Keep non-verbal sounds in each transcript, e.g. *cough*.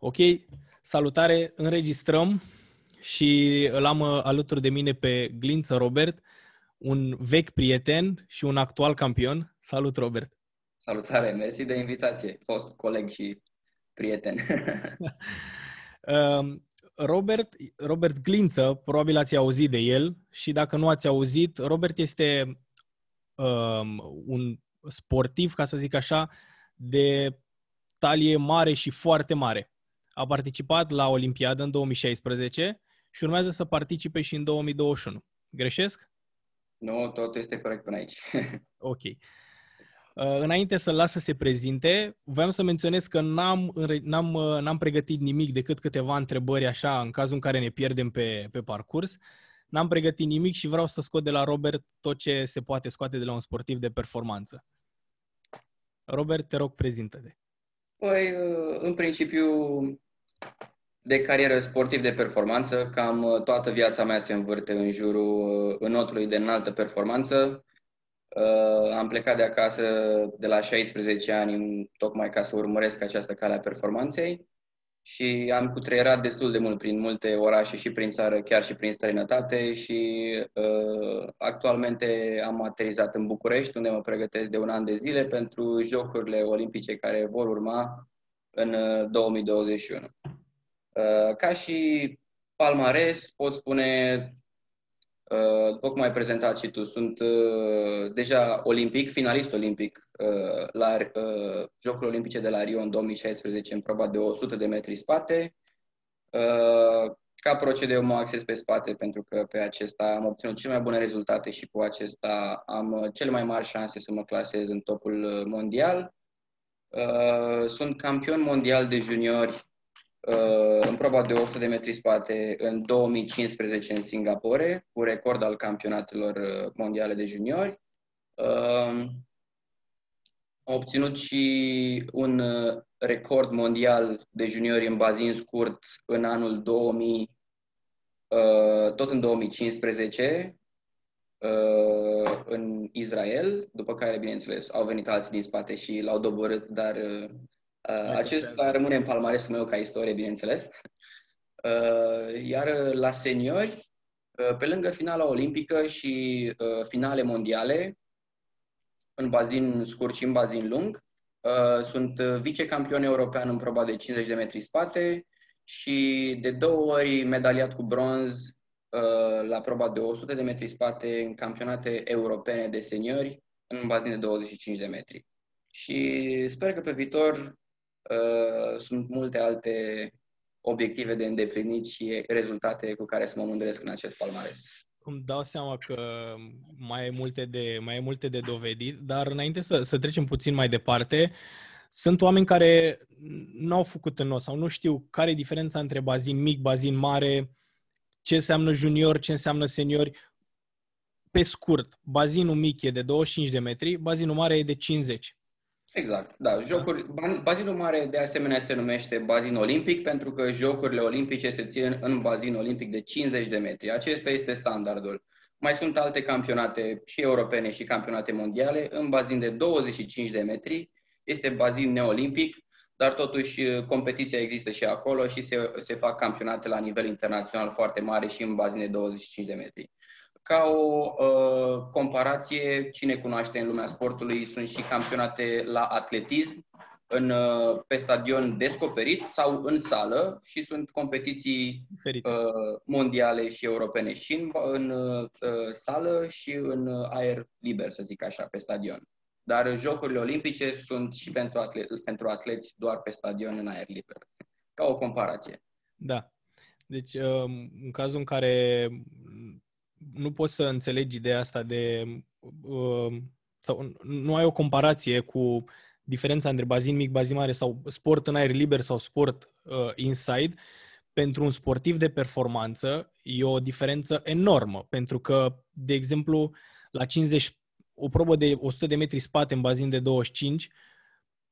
Ok, salutare, înregistrăm și îl am uh, alături de mine pe Glință Robert, un vechi prieten și un actual campion. Salut, Robert! Salutare, mersi de invitație, fost coleg și prieten. *laughs* Um, Robert, Robert Glință, probabil ați auzit de el și dacă nu ați auzit, Robert este um, un sportiv, ca să zic așa, de talie mare și foarte mare. A participat la Olimpiadă în 2016 și urmează să participe și în 2021. Greșesc? Nu, tot este corect până aici. *laughs* ok. Uh, înainte să-l las să se prezinte, voiam să menționez că n-am, n-am, uh, n-am pregătit nimic decât câteva întrebări așa, în cazul în care ne pierdem pe, pe parcurs. N-am pregătit nimic și vreau să scot de la Robert tot ce se poate scoate de la un sportiv de performanță. Robert, te rog, prezintă-te. Păi, uh, în principiu, de carieră sportiv de performanță, cam toată viața mea se învârte în jurul înotului de înaltă performanță. Uh, am plecat de acasă de la 16 ani tocmai ca să urmăresc această cale a performanței și am cutreierat destul de mult prin multe orașe și prin țară, chiar și prin străinătate și uh, actualmente am aterizat în București, unde mă pregătesc de un an de zile pentru Jocurile Olimpice care vor urma în 2021. Uh, uh, ca și palmares, pot spune Uh, după cum ai prezentat și tu, sunt uh, deja olimpic, finalist olimpic uh, la uh, Jocurile Olimpice de la Rio în 2016 în proba de 100 de metri spate. Uh, ca procedeu mă acces pe spate pentru că pe acesta am obținut cele mai bune rezultate și cu acesta am uh, cele mai mari șanse să mă clasez în topul uh, mondial. Uh, sunt campion mondial de juniori Uh, în proba de 100 de metri spate în 2015 în Singapore, cu record al campionatelor uh, mondiale de juniori. Uh, a obținut și un record mondial de juniori în bazin scurt în anul 2000, tot în 2015, în Israel, după care, bineînțeles, au venit alții din spate și l-au doborât, dar Uh, acesta rămâne în palmaresul meu ca istorie, bineînțeles. Uh, iar la seniori, uh, pe lângă finala olimpică și finale mondiale, în bazin scurt și în bazin lung, sunt vicecampion european în proba de 50 de metri spate și de două ori medaliat cu bronz la proba de 100 de metri spate în campionate europene de seniori în bazin de 25 de metri. Și sper că pe viitor Uh, sunt multe alte obiective de îndeplinit și rezultate cu care să mă mândresc în acest palmares. Îmi dau seama că mai e multe de, mai e multe de dovedit, dar înainte să, să trecem puțin mai departe, sunt oameni care nu au făcut în nou sau nu știu care e diferența între bazin mic, bazin mare, ce înseamnă junior, ce înseamnă seniori. Pe scurt, bazinul mic e de 25 de metri, bazinul mare e de 50. Exact, da. Jocuri, bazinul mare de asemenea se numește bazin olimpic pentru că jocurile olimpice se țin în bazin olimpic de 50 de metri. Acesta este standardul. Mai sunt alte campionate și europene și campionate mondiale în bazin de 25 de metri. Este bazin neolimpic, dar totuși uh, competiția există și acolo și se, se fac campionate la nivel internațional foarte mare și în bazin de 25 de metri. Ca o uh, comparație, cine cunoaște în lumea sportului, sunt și campionate la atletism, în, uh, pe stadion descoperit sau în sală și sunt competiții uh, mondiale și europene și în, în uh, sală și în aer liber, să zic așa, pe stadion. Dar jocurile olimpice sunt și pentru, atle- pentru atleți doar pe stadion în aer liber. Ca o comparație. Da. Deci, uh, în cazul în care nu poți să înțelegi ideea asta de... Uh, sau nu ai o comparație cu diferența între bazin mic, bazin mare sau sport în aer liber sau sport uh, inside, pentru un sportiv de performanță e o diferență enormă, pentru că, de exemplu, la 50, o probă de 100 de metri spate în bazin de 25,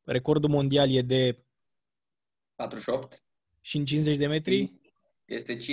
recordul mondial e de 48 și în 50 de metri este 51-8, 51-9.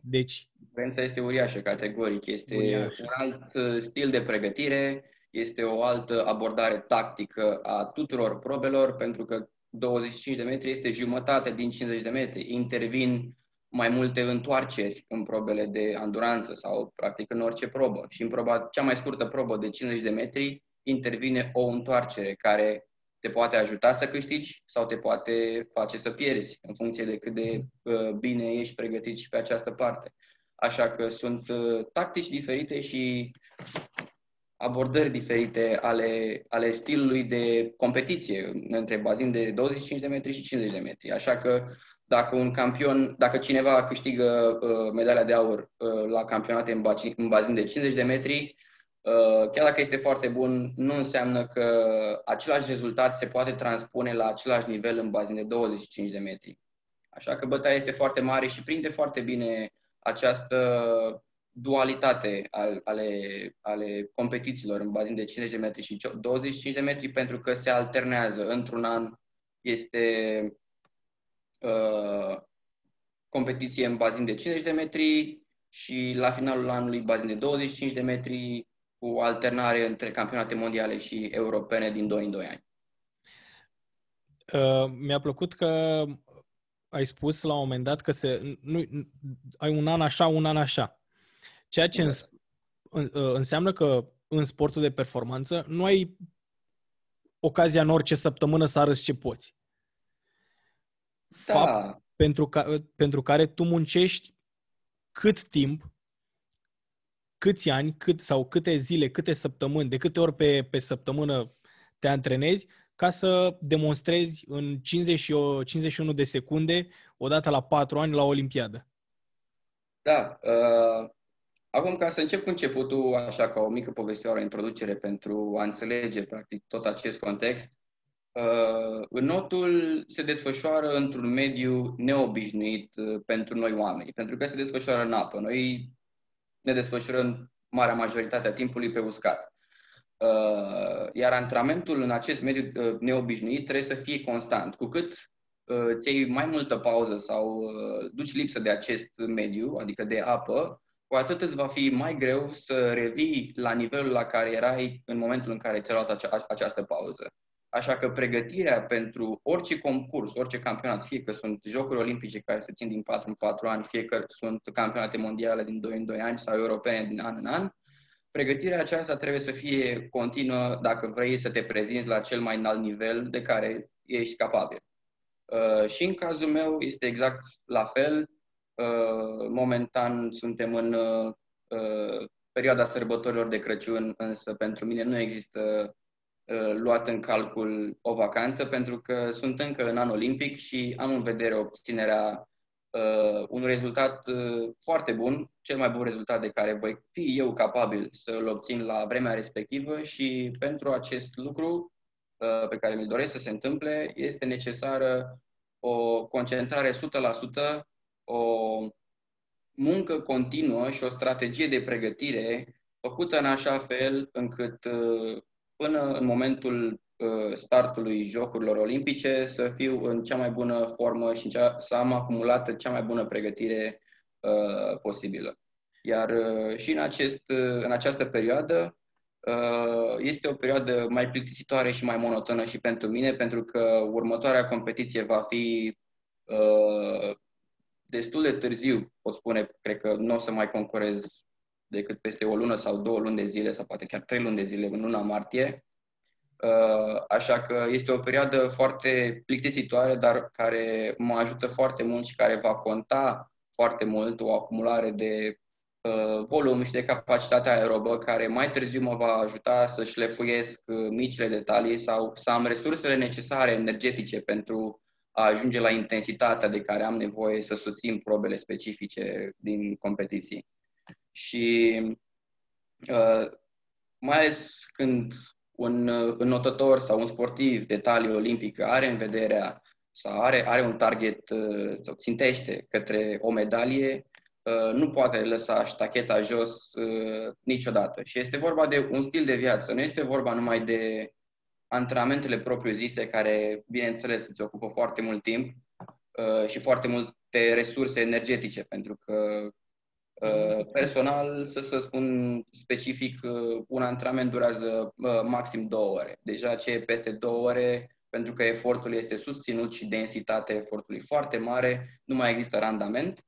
Deci? Diferența este uriașă, categoric. Este uriașă. un alt uh, stil de pregătire, este o altă abordare tactică a tuturor probelor, pentru că 25 de metri este jumătate din 50 de metri. Intervin mai multe întoarceri în probele de anduranță sau practic în orice probă. Și în proba, cea mai scurtă probă de 50 de metri intervine o întoarcere care te poate ajuta să câștigi sau te poate face să pierzi în funcție de cât de uh, bine ești pregătit și pe această parte. Așa că sunt uh, tactici diferite și abordări diferite ale, ale stilului de competiție între bazin de 25 de metri și 50 de metri. Așa că dacă un campion, dacă cineva câștigă uh, medalia de aur uh, la campionate în, bazin, în bazin de 50 de metri, uh, chiar dacă este foarte bun, nu înseamnă că același rezultat se poate transpune la același nivel în bazin de 25 de metri. Așa că bătaia este foarte mare și prinde foarte bine această dualitate al, ale, ale competițiilor în bazin de 50 de metri și 25 de metri pentru că se alternează. Într-un an este uh, competiție în bazin de 50 de metri și la finalul anului bazin de 25 de metri cu alternare între campionate mondiale și europene din 2 în 2 ani. Uh, mi-a plăcut că ai spus la un moment dat că se, nu, ai un an așa, un an așa. Ceea ce da. în, uh, înseamnă că în sportul de performanță nu ai ocazia în orice săptămână să arăți ce poți. Da. Fapt pentru, ca, pentru care tu muncești cât timp, câți ani, cât sau câte zile, câte săptămâni, de câte ori pe, pe săptămână te antrenezi ca să demonstrezi în 50, 51 de secunde, odată la 4 ani, la Olimpiadă. Da. Uh, acum, ca să încep cu începutul, așa ca o mică povestioară, o introducere pentru a înțelege, practic, tot acest context, uh, înotul se desfășoară într-un mediu neobișnuit uh, pentru noi oameni, pentru că se desfășoară în apă. Noi ne desfășurăm marea majoritate a timpului pe uscat. Uh, iar antrenamentul în acest mediu uh, neobișnuit trebuie să fie constant. Cu cât uh, ți iei mai multă pauză sau duci lipsă de acest mediu, adică de apă, cu atât îți va fi mai greu să revii la nivelul la care erai în momentul în care ți-ai luat acea, această pauză. Așa că pregătirea pentru orice concurs, orice campionat, fie că sunt Jocuri Olimpice care se țin din 4 în 4 ani, fie că sunt campionate mondiale din 2 în 2 ani sau europene din an în an, pregătirea aceasta trebuie să fie continuă dacă vrei să te prezinți la cel mai înalt nivel de care ești capabil. Uh, și în cazul meu este exact la fel. Uh, momentan suntem în uh, perioada sărbătorilor de Crăciun, însă pentru mine nu există uh, luat în calcul o vacanță pentru că sunt încă în an olimpic și am în vedere obținerea uh, un rezultat uh, foarte bun, cel mai bun rezultat de care voi fi eu capabil să-l obțin la vremea respectivă și pentru acest lucru uh, pe care mi-l doresc să se întâmple, este necesară o concentrare 100%, o muncă continuă și o strategie de pregătire făcută în așa fel încât uh, până în momentul Uh, startului Jocurilor Olimpice să fiu în cea mai bună formă și cea, să am acumulat cea mai bună pregătire uh, posibilă. Iar uh, și în, acest, uh, în această perioadă uh, este o perioadă mai plictisitoare și mai monotonă și pentru mine, pentru că următoarea competiție va fi uh, destul de târziu, pot spune, cred că nu o să mai concurez decât peste o lună sau două luni de zile, sau poate chiar trei luni de zile, în luna martie. Uh, așa că este o perioadă foarte plictisitoare, dar care mă ajută foarte mult și care va conta foarte mult o acumulare de uh, volum și de capacitate aerobă, care mai târziu mă va ajuta să șlefuiesc uh, micile detalii sau să am resursele necesare energetice pentru a ajunge la intensitatea de care am nevoie să susțin probele specifice din competiții. Și uh, mai ales când un înnotător sau un sportiv de talie olimpică are în vederea sau are, are un target uh, sau țintește către o medalie, uh, nu poate lăsa ștacheta jos uh, niciodată. Și este vorba de un stil de viață, nu este vorba numai de antrenamentele propriu-zise, care, bineînțeles, îți ocupă foarte mult timp și foarte multe resurse energetice, pentru că Uh, personal, să, să spun specific, uh, un antrenament durează uh, maxim două ore. Deja ce e peste două ore, pentru că efortul este susținut și densitatea efortului foarte mare, nu mai există randament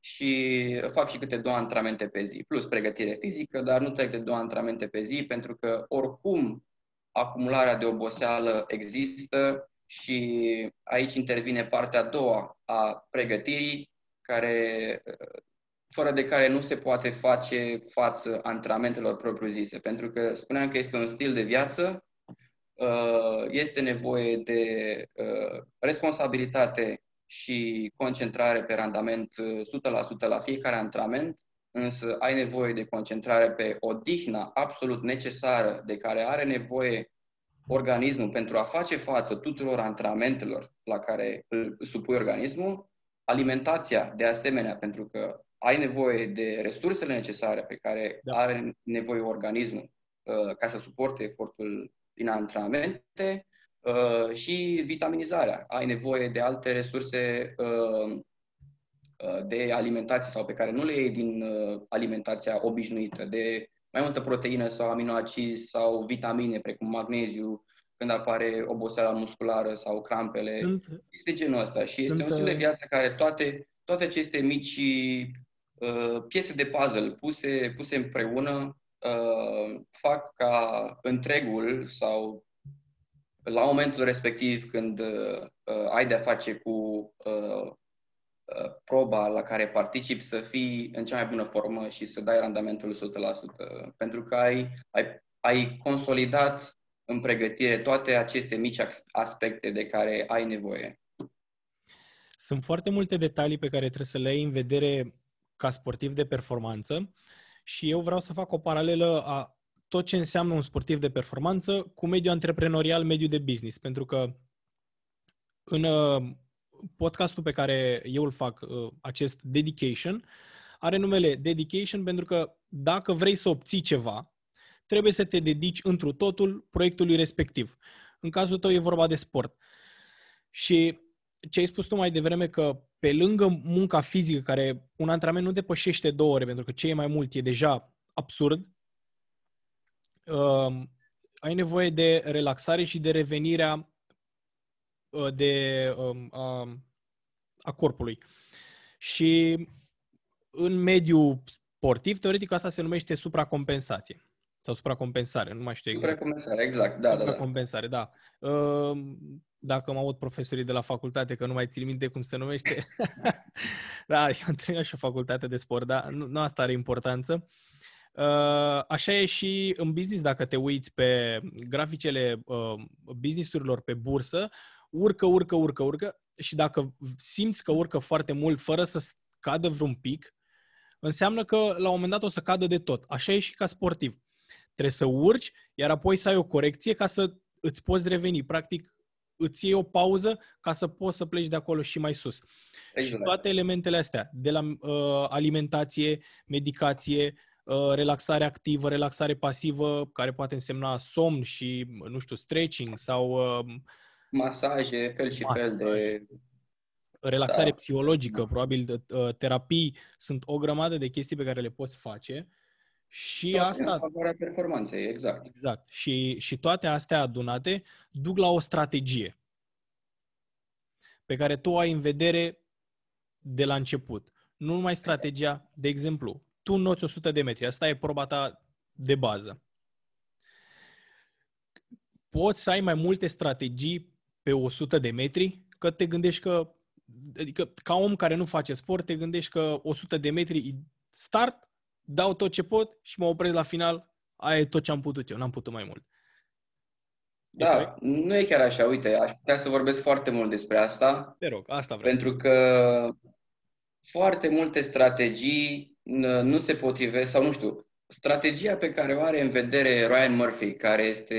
și fac și câte două antrenamente pe zi, plus pregătire fizică, dar nu trec de două antrenamente pe zi, pentru că oricum acumularea de oboseală există și aici intervine partea a doua a pregătirii, care fără de care nu se poate face față antrenamentelor propriu-zise. Pentru că spuneam că este un stil de viață, uh, este nevoie de uh, responsabilitate și concentrare pe randament 100% uh, la fiecare antrenament, însă ai nevoie de concentrare pe odihna absolut necesară de care are nevoie organismul pentru a face față tuturor antrenamentelor la care îl supui organismul, alimentația de asemenea, pentru că ai nevoie de resursele necesare pe care da. are nevoie organismul uh, ca să suporte efortul din antrenamente uh, și vitaminizarea. Ai nevoie de alte resurse uh, uh de alimentație sau pe care nu le iei din uh, alimentația obișnuită, de mai multă proteină sau aminoacizi sau vitamine precum magneziu, când apare oboseala musculară sau crampele. Sunt, este genul ăsta și este sunt, un stil de uh, viață care toate, toate aceste mici Uh, piese de puzzle puse, puse împreună uh, fac ca întregul sau la momentul respectiv când uh, ai de-a face cu uh, uh, proba la care participi să fii în cea mai bună formă și să dai randamentul 100%. Pentru că ai, ai, ai consolidat în pregătire toate aceste mici aspecte de care ai nevoie. Sunt foarte multe detalii pe care trebuie să le ai în vedere ca sportiv de performanță și eu vreau să fac o paralelă a tot ce înseamnă un sportiv de performanță cu mediul antreprenorial, mediul de business. Pentru că în uh, podcastul pe care eu îl fac, uh, acest Dedication, are numele Dedication pentru că dacă vrei să obții ceva, trebuie să te dedici întru totul proiectului respectiv. În cazul tău e vorba de sport. Și ce ai spus tu mai devreme că pe lângă munca fizică, care un antrenament nu depășește două ore, pentru că ce e mai mult e deja absurd, uh, ai nevoie de relaxare și de revenirea uh, de, uh, a, a corpului. Și în mediul sportiv, teoretic, asta se numește supracompensație. Sau supracompensare, nu mai știu exact. Supracompensare, exact, da, da, da. Supracompensare, da. da. Uh, dacă mă aud profesorii de la facultate, că nu mai țin minte cum se numește. *laughs* da, eu am terminat și o facultate de sport, dar nu, nu asta are importanță. Uh, așa e și în business, dacă te uiți pe graficele uh, businessurilor pe bursă, urcă, urcă, urcă, urcă și dacă simți că urcă foarte mult fără să cadă vreun pic, înseamnă că la un moment dat o să cadă de tot. Așa e și ca sportiv. Trebuie să urci, iar apoi să ai o corecție ca să îți poți reveni. Practic, îți iei o pauză ca să poți să pleci de acolo și mai sus. Exact. Și toate elementele astea, de la uh, alimentație, medicație, uh, relaxare activă, relaxare pasivă, care poate însemna somn și, nu știu, stretching sau... Uh, masaje, fel și masaj. fel de... Relaxare da. psihologică, probabil de, uh, terapii, sunt o grămadă de chestii pe care le poți face și toate asta... în favoarea performanței, exact. Exact. Și, și toate astea adunate duc la o strategie pe care tu o ai în vedere de la început. Nu numai strategia, de exemplu, tu înnoți 100 de metri, asta e proba ta de bază. Poți să ai mai multe strategii pe 100 de metri, că te gândești că, adică ca om care nu face sport, te gândești că 100 de metri start, dau tot ce pot și mă opresc la final, aia e tot ce am putut eu, n-am putut mai mult. Da, e nu e chiar așa. Uite, aș putea să vorbesc foarte mult despre asta. Te rog, asta vreau. Pentru că foarte multe strategii nu se potrivesc, sau nu știu, strategia pe care o are în vedere Ryan Murphy, care este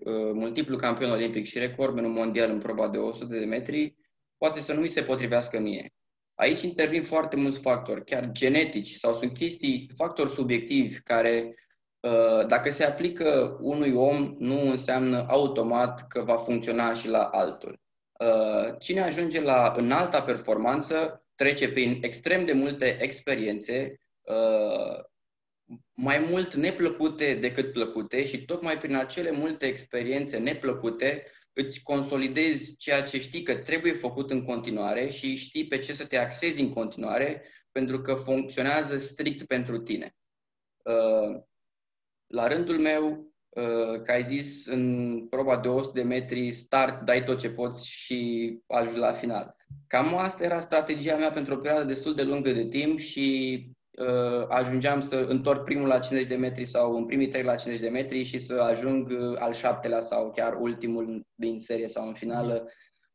uh, multiplu campion olimpic și recordmenul mondial în proba de 100 de metri, poate să nu mi se potrivească mie. Aici intervin foarte mulți factori, chiar genetici sau sunt chestii, factori subiectivi care, uh, dacă se aplică unui om, nu înseamnă automat că va funcționa și la altul. Uh, cine ajunge la înalta performanță trece prin extrem de multe experiențe, uh, mai mult neplăcute decât plăcute și tocmai prin acele multe experiențe neplăcute îți consolidezi ceea ce știi că trebuie făcut în continuare și știi pe ce să te axezi în continuare pentru că funcționează strict pentru tine. Uh, la rândul meu, uh, ca ai zis, în proba de 100 de metri, start, dai tot ce poți și ajungi la final. Cam asta era strategia mea pentru o perioadă destul de lungă de timp și uh, ajungeam să întorc primul la 50 de metri sau în primii trei la 50 de metri și să ajung uh, al șaptelea sau chiar ultimul din serie sau în finală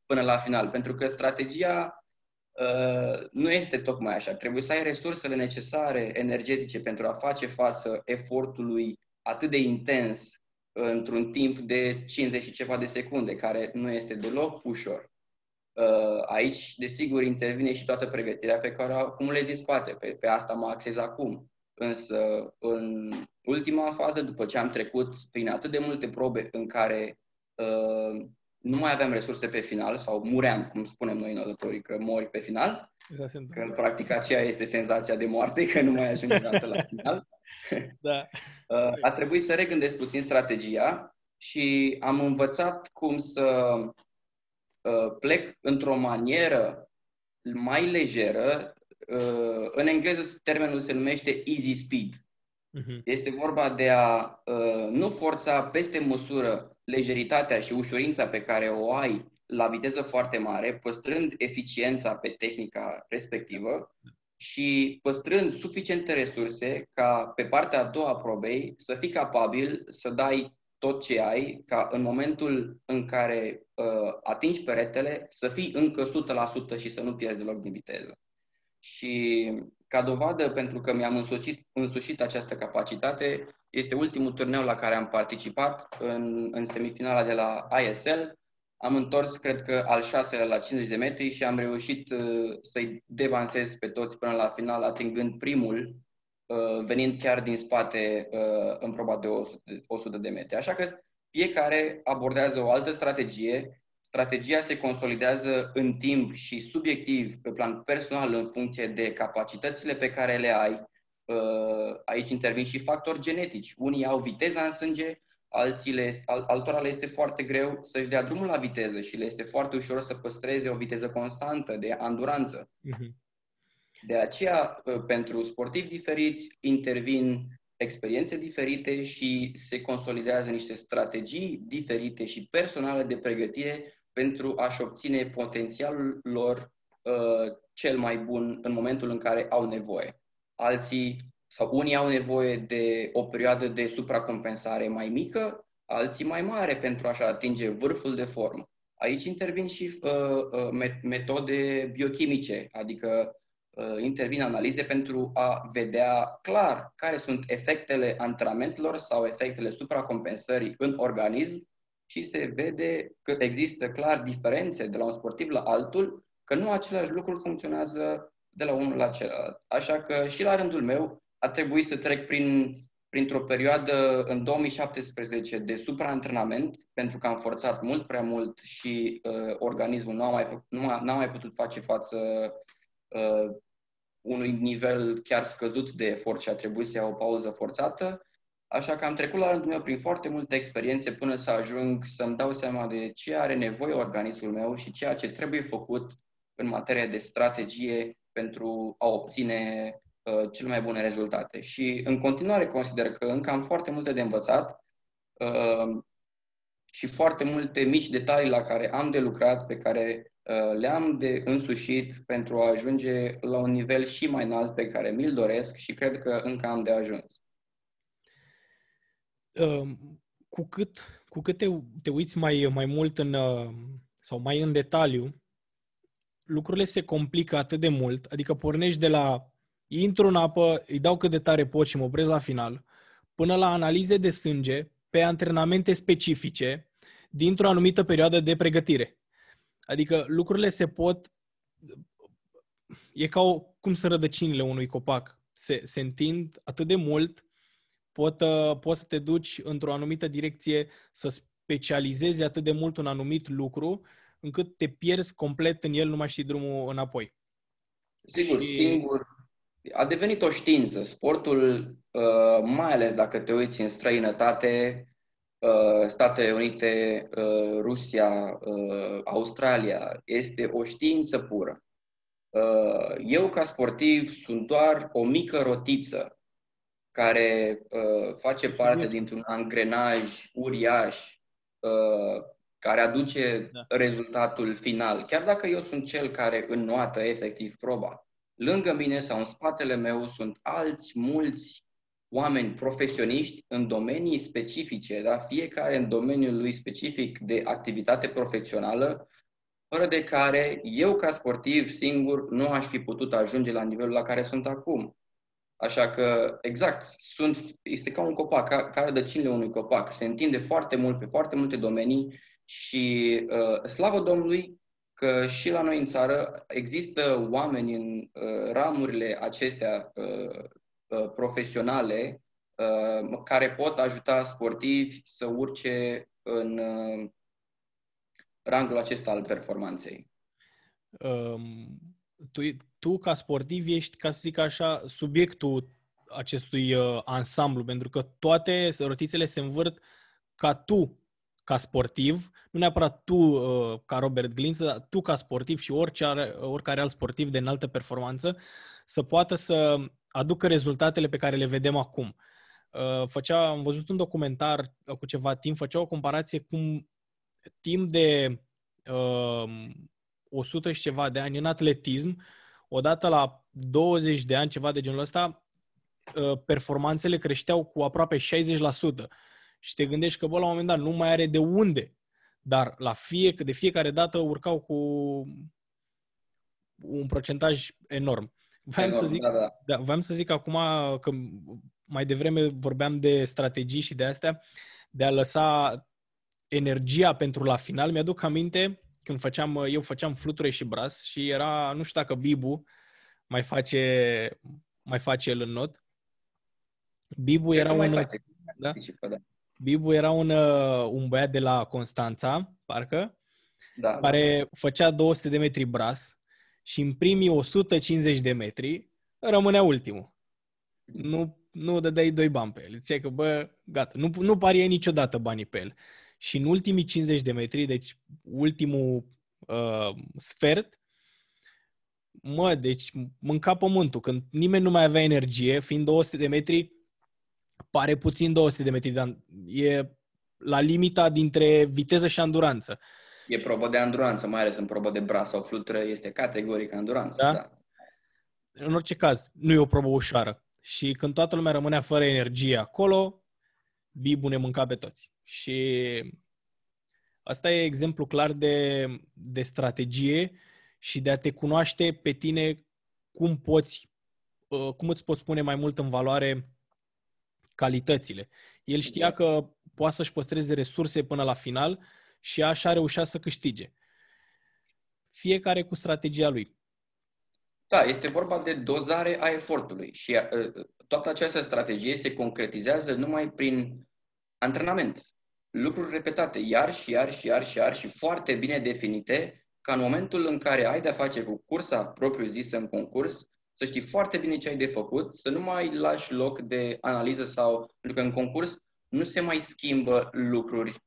până la final. Pentru că strategia uh, nu este tocmai așa. Trebuie să ai resursele necesare energetice pentru a face față efortului atât de intens într-un timp de 50 și ceva de secunde, care nu este deloc ușor. Uh, aici, desigur, intervine și toată pregătirea pe care o acumulezi în spate. Pe, pe asta mă axez acum. Însă, în ultima fază, după ce am trecut prin atât de multe probe în care uh, nu mai aveam resurse pe final sau muream, cum spunem noi nădătorii, că mori pe final, că practic aceea este senzația de moarte, că nu mai ajungi la final. *laughs* Da. *laughs* Uh, a trebuit să regândesc puțin strategia și am învățat cum să Uh, plec într-o manieră mai lejeră. Uh, în engleză termenul se numește easy speed. Uh-huh. Este vorba de a uh, nu forța peste măsură lejeritatea și ușurința pe care o ai la viteză foarte mare, păstrând eficiența pe tehnica respectivă și păstrând suficiente resurse ca pe partea a doua a probei să fii capabil să dai tot ce ai, ca în momentul în care uh, atingi peretele, să fii încă 100% și să nu pierzi deloc din viteză. Și ca dovadă, pentru că mi-am însușit, însușit această capacitate, este ultimul turneu la care am participat în, în semifinala de la ISL. Am întors, cred că, al șaselea la 50 de metri și am reușit uh, să-i devansez pe toți până la final, atingând primul Uh, venind chiar din spate uh, în proba de 100 de metri. Așa că fiecare abordează o altă strategie, strategia se consolidează în timp și subiectiv pe plan personal în funcție de capacitățile pe care le ai. Uh, aici intervin și factori genetici. Unii au viteza în sânge, alții le, altora le este foarte greu să-și dea drumul la viteză și le este foarte ușor să păstreze o viteză constantă de anduranță. Uh-huh. De aceea, ă, pentru sportivi diferiți, intervin experiențe diferite și se consolidează niște strategii diferite și personale de pregătire pentru a-și obține potențialul lor uh, cel mai bun în momentul în care au nevoie. Alții sau unii au nevoie de o perioadă de supracompensare mai mică, alții mai mare pentru a-și atinge vârful de formă. Aici intervin și uh, uh, metode biochimice, adică Uh, intervin analize pentru a vedea clar care sunt efectele antrenamentelor sau efectele supracompensării în organism și se vede că există clar diferențe de la un sportiv la altul, că nu același lucru funcționează de la unul la celălalt. Așa că și la rândul meu a trebuit să trec prin, printr-o perioadă în 2017 de supraantrenament, pentru că am forțat mult prea mult și uh, organismul nu a mai, nu a, n-a mai putut face față uh, unui nivel chiar scăzut de efort și a trebuit să iau o pauză forțată. Așa că am trecut la rândul meu prin foarte multe experiențe până să ajung să-mi dau seama de ce are nevoie organismul meu și ceea ce trebuie făcut în materie de strategie pentru a obține uh, cele mai bune rezultate. Și în continuare consider că încă am foarte multe de învățat uh, și foarte multe mici detalii la care am de lucrat, pe care Uh, le-am de însușit pentru a ajunge la un nivel și mai înalt pe care mi-l doresc și cred că încă am de ajuns. Um, cu cât, cu cât te, te uiți mai, mai mult în, uh, sau mai în detaliu, lucrurile se complică atât de mult, adică pornești de la intru în apă, îi dau cât de tare pot și mă opresc la final, până la analize de sânge pe antrenamente specifice dintr-o anumită perioadă de pregătire. Adică lucrurile se pot... E ca o, cum să rădăcinile unui copac. Se, se întind atât de mult, pot, uh, poți să te duci într-o anumită direcție, să specializezi atât de mult un anumit lucru, încât te pierzi complet în el, nu mai știi drumul înapoi. Sigur, și... singur, a devenit o știință. Sportul, uh, mai ales dacă te uiți în străinătate, uh, Statele Unite, uh, Rusia, Australia, este o știință pură. Eu, ca sportiv, sunt doar o mică rotiță care face parte dintr-un angrenaj uriaș care aduce da. rezultatul final. Chiar dacă eu sunt cel care înnoată efectiv proba, lângă mine sau în spatele meu sunt alți mulți oameni profesioniști în domenii specifice, da? fiecare în domeniul lui specific de activitate profesională, fără de care eu ca sportiv singur nu aș fi putut ajunge la nivelul la care sunt acum. Așa că, exact, sunt, este ca un copac, ca, ca rădăcinile unui copac. Se întinde foarte mult pe foarte multe domenii și uh, slavă Domnului că și la noi în țară există oameni în uh, ramurile acestea uh, uh, profesionale uh, care pot ajuta sportivi să urce în uh, rangul acesta al performanței. Um, tu, tu, ca sportiv, ești, ca să zic așa, subiectul acestui uh, ansamblu, pentru că toate rotițele se învârt ca tu ca sportiv, nu neapărat tu uh, ca Robert Glinț, dar tu ca sportiv și orice are, oricare alt sportiv de înaltă performanță să poată să aducă rezultatele pe care le vedem acum. Uh, făcea, am văzut un documentar cu ceva timp, făcea o comparație cum timp de uh, 100 și ceva de ani în atletism, odată la 20 de ani, ceva de genul ăsta, uh, performanțele creșteau cu aproape 60% și te gândești că, bă, la un moment dat nu mai are de unde. Dar la fie, de fiecare dată urcau cu un procentaj enorm. Vreau să zic, da, da. Da, vreau să zic acum că mai devreme vorbeam de strategii și de astea, de a lăsa energia pentru la final. Mi-aduc aminte când făceam, eu făceam fluture și bras și era, nu știu dacă Bibu mai face, mai face el în not. Bibu era un... Face. Da? da? Bibu era un, uh, un băiat de la Constanța, parcă, da, care da. făcea 200 de metri bras și în primii 150 de metri rămânea ultimul. Nu, nu dădeai doi bani pe el. Ziceai că, bă, gata, nu, nu parie niciodată banii pe el. Și în ultimii 50 de metri, deci ultimul uh, sfert, mă, deci mânca pământul. Când nimeni nu mai avea energie, fiind 200 de metri, pare puțin 200 de metri, dar e la limita dintre viteză și anduranță. E probă de anduranță, mai ales în probă de bras sau flutură, este categoric anduranță. Da? da? În orice caz, nu e o probă ușoară. Și când toată lumea rămânea fără energie acolo, Bibu ne mânca pe toți. Și asta e exemplu clar de, de strategie și de a te cunoaște pe tine cum poți, uh, cum îți poți pune mai mult în valoare calitățile. El știa exact. că poate să-și păstreze resurse până la final și așa reușea să câștige. Fiecare cu strategia lui. Da, este vorba de dozare a efortului și toată această strategie se concretizează numai prin antrenament. Lucruri repetate, iar și iar și iar și iar și foarte bine definite, ca în momentul în care ai de-a face cu cursa propriu-zisă în concurs, să știi foarte bine ce ai de făcut, să nu mai lași loc de analiză sau, pentru că în concurs nu se mai schimbă lucruri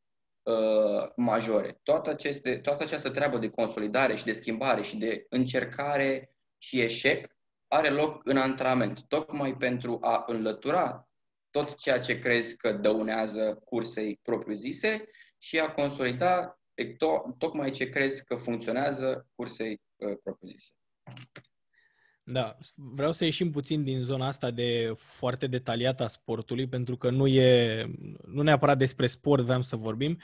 uh, majore. Toată, aceste, toată această treabă de consolidare și de schimbare și de încercare și eșec are loc în antrenament, tocmai pentru a înlătura tot ceea ce crezi că dăunează cursei propriu-zise și a consolida to- tocmai ce crezi că funcționează cursei uh, propriu-zise. Da, vreau să ieșim puțin din zona asta de foarte detaliată a sportului, pentru că nu e, nu neapărat despre sport vreau să vorbim,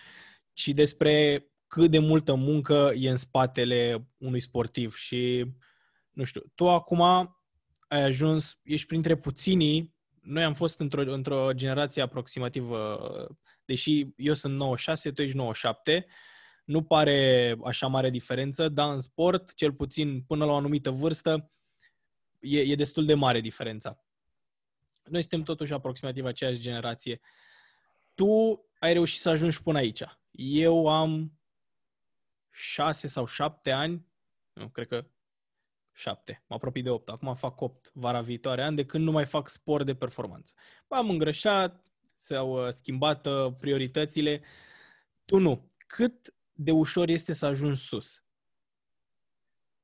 ci despre cât de multă muncă e în spatele unui sportiv. Și, nu știu, tu acum ai ajuns, ești printre puținii, noi am fost într-o, într-o generație aproximativă, deși eu sunt 96, tu ești 97, nu pare așa mare diferență, dar în sport, cel puțin până la o anumită vârstă, e, e destul de mare diferența. Noi suntem totuși aproximativ aceeași generație. Tu ai reușit să ajungi până aici. Eu am șase sau șapte ani, nu, cred că șapte, mă apropii de opt, acum fac opt vara viitoare an, de când nu mai fac sport de performanță. am îngrășat, s-au uh, schimbat uh, prioritățile. Tu nu. Cât de ușor este să ajungi sus?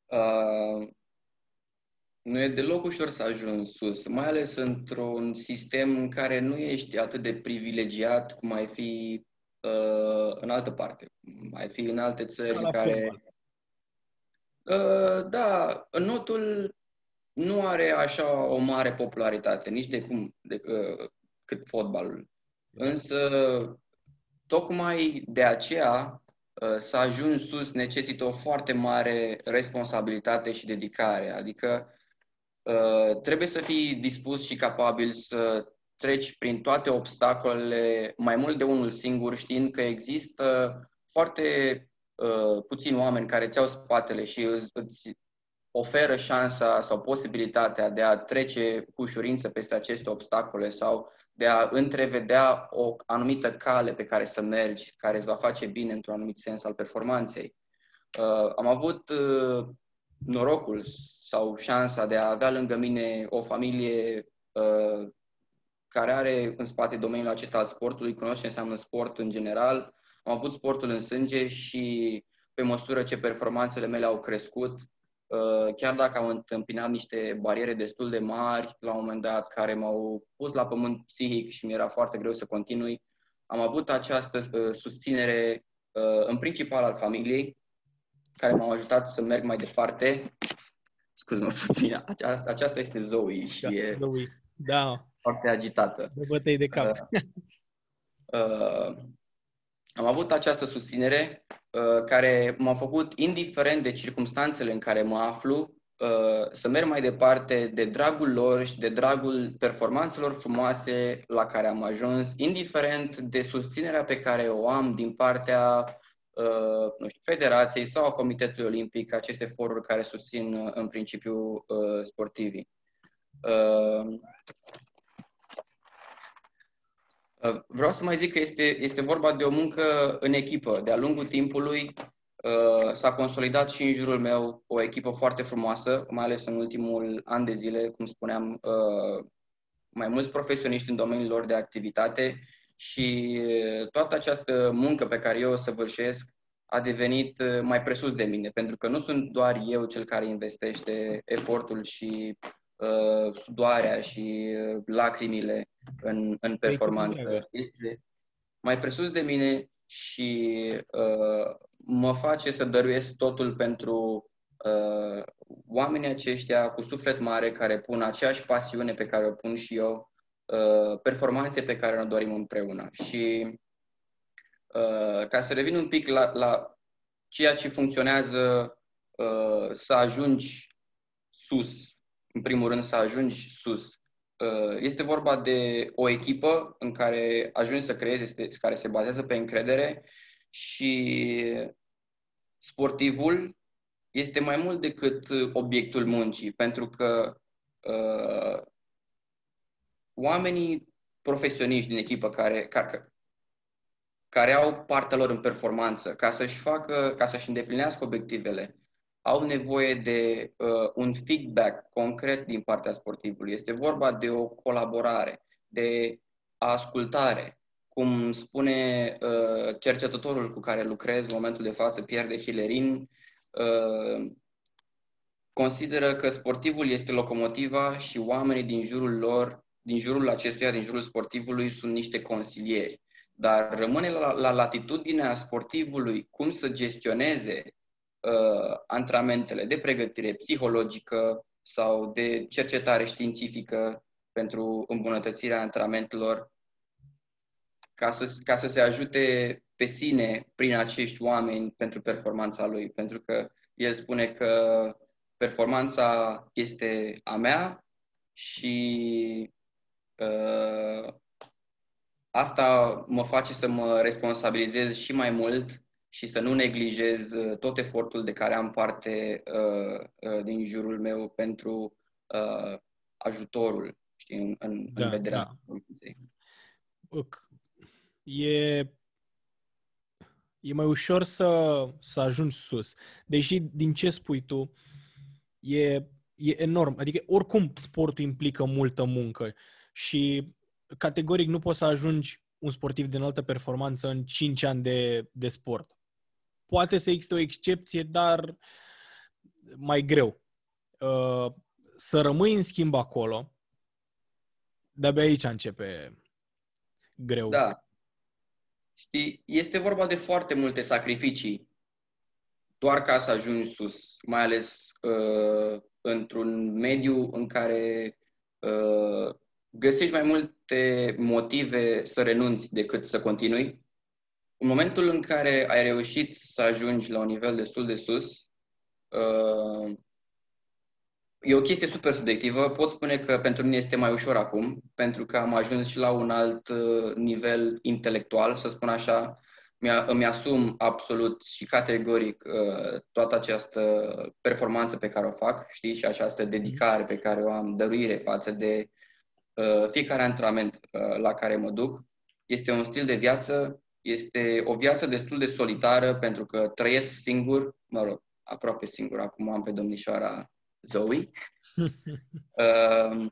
Uh, nu e deloc ușor să ajungi sus, mai ales într-un sistem în care nu ești atât de privilegiat cum ai fi uh, în altă parte. Mai fi în alte țări în care... Uh, da, notul nu are așa o mare popularitate, nici de cum de, uh, cât fotbalul. Însă, tocmai de aceea, uh, să ajungi sus necesită o foarte mare responsabilitate și dedicare. Adică, uh, trebuie să fii dispus și capabil să treci prin toate obstacolele, mai mult de unul singur, știind că există foarte uh, puțini oameni care îți iau spatele și îți, îți oferă șansa sau posibilitatea de a trece cu ușurință peste aceste obstacole sau de a întrevedea o anumită cale pe care să mergi, care îți va face bine într-un anumit sens al performanței. Uh, am avut uh, norocul sau șansa de a avea lângă mine o familie uh, care are în spate domeniul acesta al sportului, cunoaște ce înseamnă sport în general. Am avut sportul în sânge și pe măsură ce performanțele mele au crescut, uh, chiar dacă am întâmpinat niște bariere destul de mari la un moment dat, care m-au pus la pământ psihic și mi-era foarte greu să continui, am avut această uh, susținere uh, în principal al familiei, care m-au ajutat să merg mai departe. Scuze-mă puțin, aceasta, aceasta este Zoe și da, e... Zoe. Da, foarte agitată. De bătăi de cap. Uh, uh, am avut această susținere uh, care m-a făcut, indiferent de circumstanțele în care mă aflu, uh, să merg mai departe de dragul lor și de dragul performanțelor frumoase la care am ajuns, indiferent de susținerea pe care o am din partea uh, nu știu, Federației sau a Comitetului Olimpic, aceste foruri care susțin uh, în principiu uh, sportivii. Uh, Uh, vreau să mai zic că este, este vorba de o muncă în echipă. De-a lungul timpului uh, s-a consolidat și în jurul meu o echipă foarte frumoasă, mai ales în ultimul an de zile, cum spuneam, uh, mai mulți profesioniști în domeniul lor de activitate și toată această muncă pe care eu o săvârșesc a devenit mai presus de mine, pentru că nu sunt doar eu cel care investește efortul și uh, sudoarea și uh, lacrimile în, în performanță. Este mai presus de mine și uh, mă face să dăruiesc totul pentru uh, oamenii aceștia cu suflet mare care pun aceeași pasiune pe care o pun și eu, uh, performanțe pe care o dorim împreună. Și uh, ca să revin un pic la, la ceea ce funcționează uh, să ajungi sus, în primul rând să ajungi sus. Uh, este vorba de o echipă în care ajungi să creezi, care se bazează pe încredere și sportivul este mai mult decât obiectul muncii, pentru că uh, oamenii profesioniști din echipă care, care, care au partea lor în performanță, ca să-și facă, ca să-și îndeplinească obiectivele, au nevoie de uh, un feedback concret din partea sportivului. Este vorba de o colaborare, de ascultare. Cum spune uh, cercetătorul cu care lucrez în momentul de față, Pierre de Hilerin, uh, consideră că sportivul este locomotiva și oamenii din jurul lor, din jurul acestuia, din jurul sportivului, sunt niște consilieri. Dar rămâne la, la latitudinea sportivului cum să gestioneze uh, antrenamentele de pregătire psihologică sau de cercetare științifică pentru îmbunătățirea antrenamentelor ca să, ca să se ajute pe sine prin acești oameni pentru performanța lui. Pentru că el spune că performanța este a mea și uh, asta mă face să mă responsabilizez și mai mult și să nu neglijez uh, tot efortul de care am parte uh, uh, din jurul meu pentru uh, ajutorul știi, în, în, da, în vederea da. E, e mai ușor să, să ajungi sus. Deși, din ce spui tu, e, e enorm. Adică oricum sportul implică multă muncă și categoric nu poți să ajungi un sportiv de înaltă performanță în 5 ani de, de sport. Poate să existe o excepție, dar mai greu. Uh, să rămâi în schimb acolo, de-abia aici începe greu. Da. Știi, este vorba de foarte multe sacrificii doar ca să ajungi sus, mai ales uh, într-un mediu în care uh, găsești mai multe motive să renunți decât să continui. În momentul în care ai reușit să ajungi la un nivel destul de sus, uh, e o chestie super subiectivă. Pot spune că pentru mine este mai ușor acum, pentru că am ajuns și la un alt uh, nivel intelectual, să spun așa. Mi-a, îmi asum absolut și categoric uh, toată această performanță pe care o fac, știi, și această dedicare pe care o am, dăruire față de uh, fiecare antrenament uh, la care mă duc. Este un stil de viață, este o viață destul de solitară pentru că trăiesc singur, mă rog, aproape singur, acum am pe domnișoara Zoe. *laughs* uh,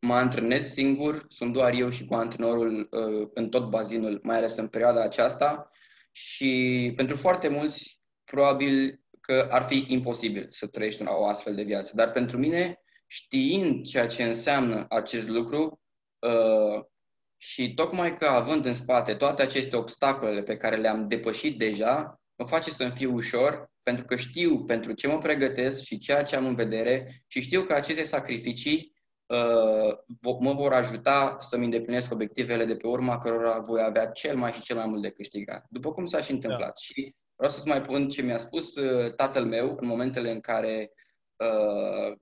mă antrenez singur, sunt doar eu și cu antrenorul uh, în tot bazinul, mai ales în perioada aceasta și pentru foarte mulți probabil că ar fi imposibil să trăiești o astfel de viață. Dar pentru mine, știind ceea ce înseamnă acest lucru uh, și tocmai că având în spate toate aceste obstacole pe care le-am depășit deja, mă face să-mi fie ușor pentru că știu pentru ce mă pregătesc și ceea ce am în vedere și știu că aceste sacrificii uh, mă vor ajuta să-mi îndeplinesc obiectivele de pe urma cărora voi avea cel mai și cel mai mult de câștigat. După cum s-a și întâmplat. Da. Și vreau să-ți mai pun ce mi-a spus uh, tatăl meu în momentele în care uh,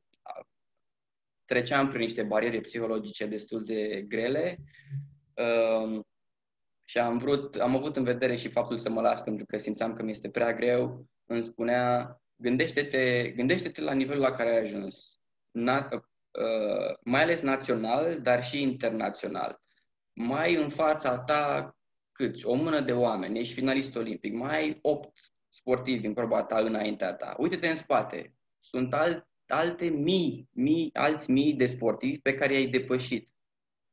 treceam prin niște bariere psihologice destul de grele. Uh, și am vrut, am avut în vedere și faptul să mă las pentru că simțeam că mi este prea greu îmi spunea, gândește-te, gândește-te la nivelul la care ai ajuns, Na, uh, mai ales național, dar și internațional. Mai în fața ta câți? O mână de oameni, ești finalist olimpic, mai ai opt sportivi în proba ta înaintea ta. Uite-te în spate. Sunt alt, alte mii, mii, alți mii de sportivi pe care i-ai depășit.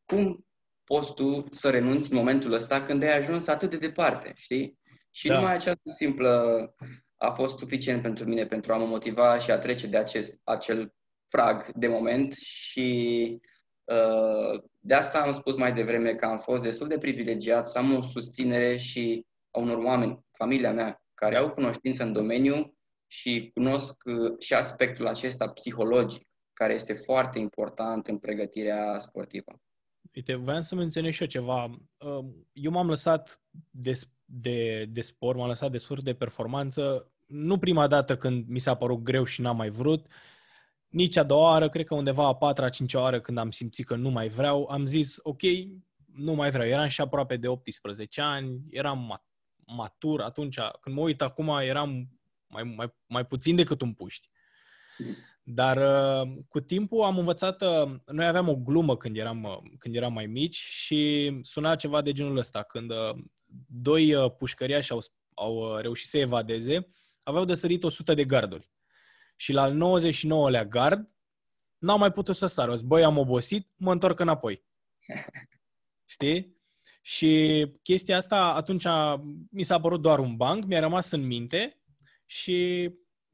Cum poți tu să renunți în momentul ăsta când ai ajuns atât de departe, știi? Și da. numai această simplă a fost suficient pentru mine pentru a mă motiva și a trece de acest, acel prag de moment și uh, de asta am spus mai devreme că am fost destul de privilegiat să am o susținere și a unor oameni, familia mea, care au cunoștință în domeniu și cunosc uh, și aspectul acesta psihologic, care este foarte important în pregătirea sportivă. Uite, voiam să menționez și eu ceva. Uh, eu m-am lăsat de de, de sport, m-am lăsat de sport de performanță, nu prima dată când mi s-a părut greu și n-am mai vrut, nici a doua oară, cred că undeva a patra, a cincea oară când am simțit că nu mai vreau, am zis, ok, nu mai vreau. Eram și aproape de 18 ani, eram matur atunci, când mă uit acum, eram mai, mai, mai puțin decât un puști. Dar uh, cu timpul am învățat, uh, noi aveam o glumă când eram, uh, când eram mai mici și suna ceva de genul ăsta, când doi pușcăriași au, au reușit să evadeze, aveau de sărit 100 de garduri. Și la 99-lea gard, n-au mai putut să sară. Băi, am obosit, mă întorc înapoi. *laughs* Știi? Și chestia asta atunci mi s-a părut doar un banc, mi-a rămas în minte și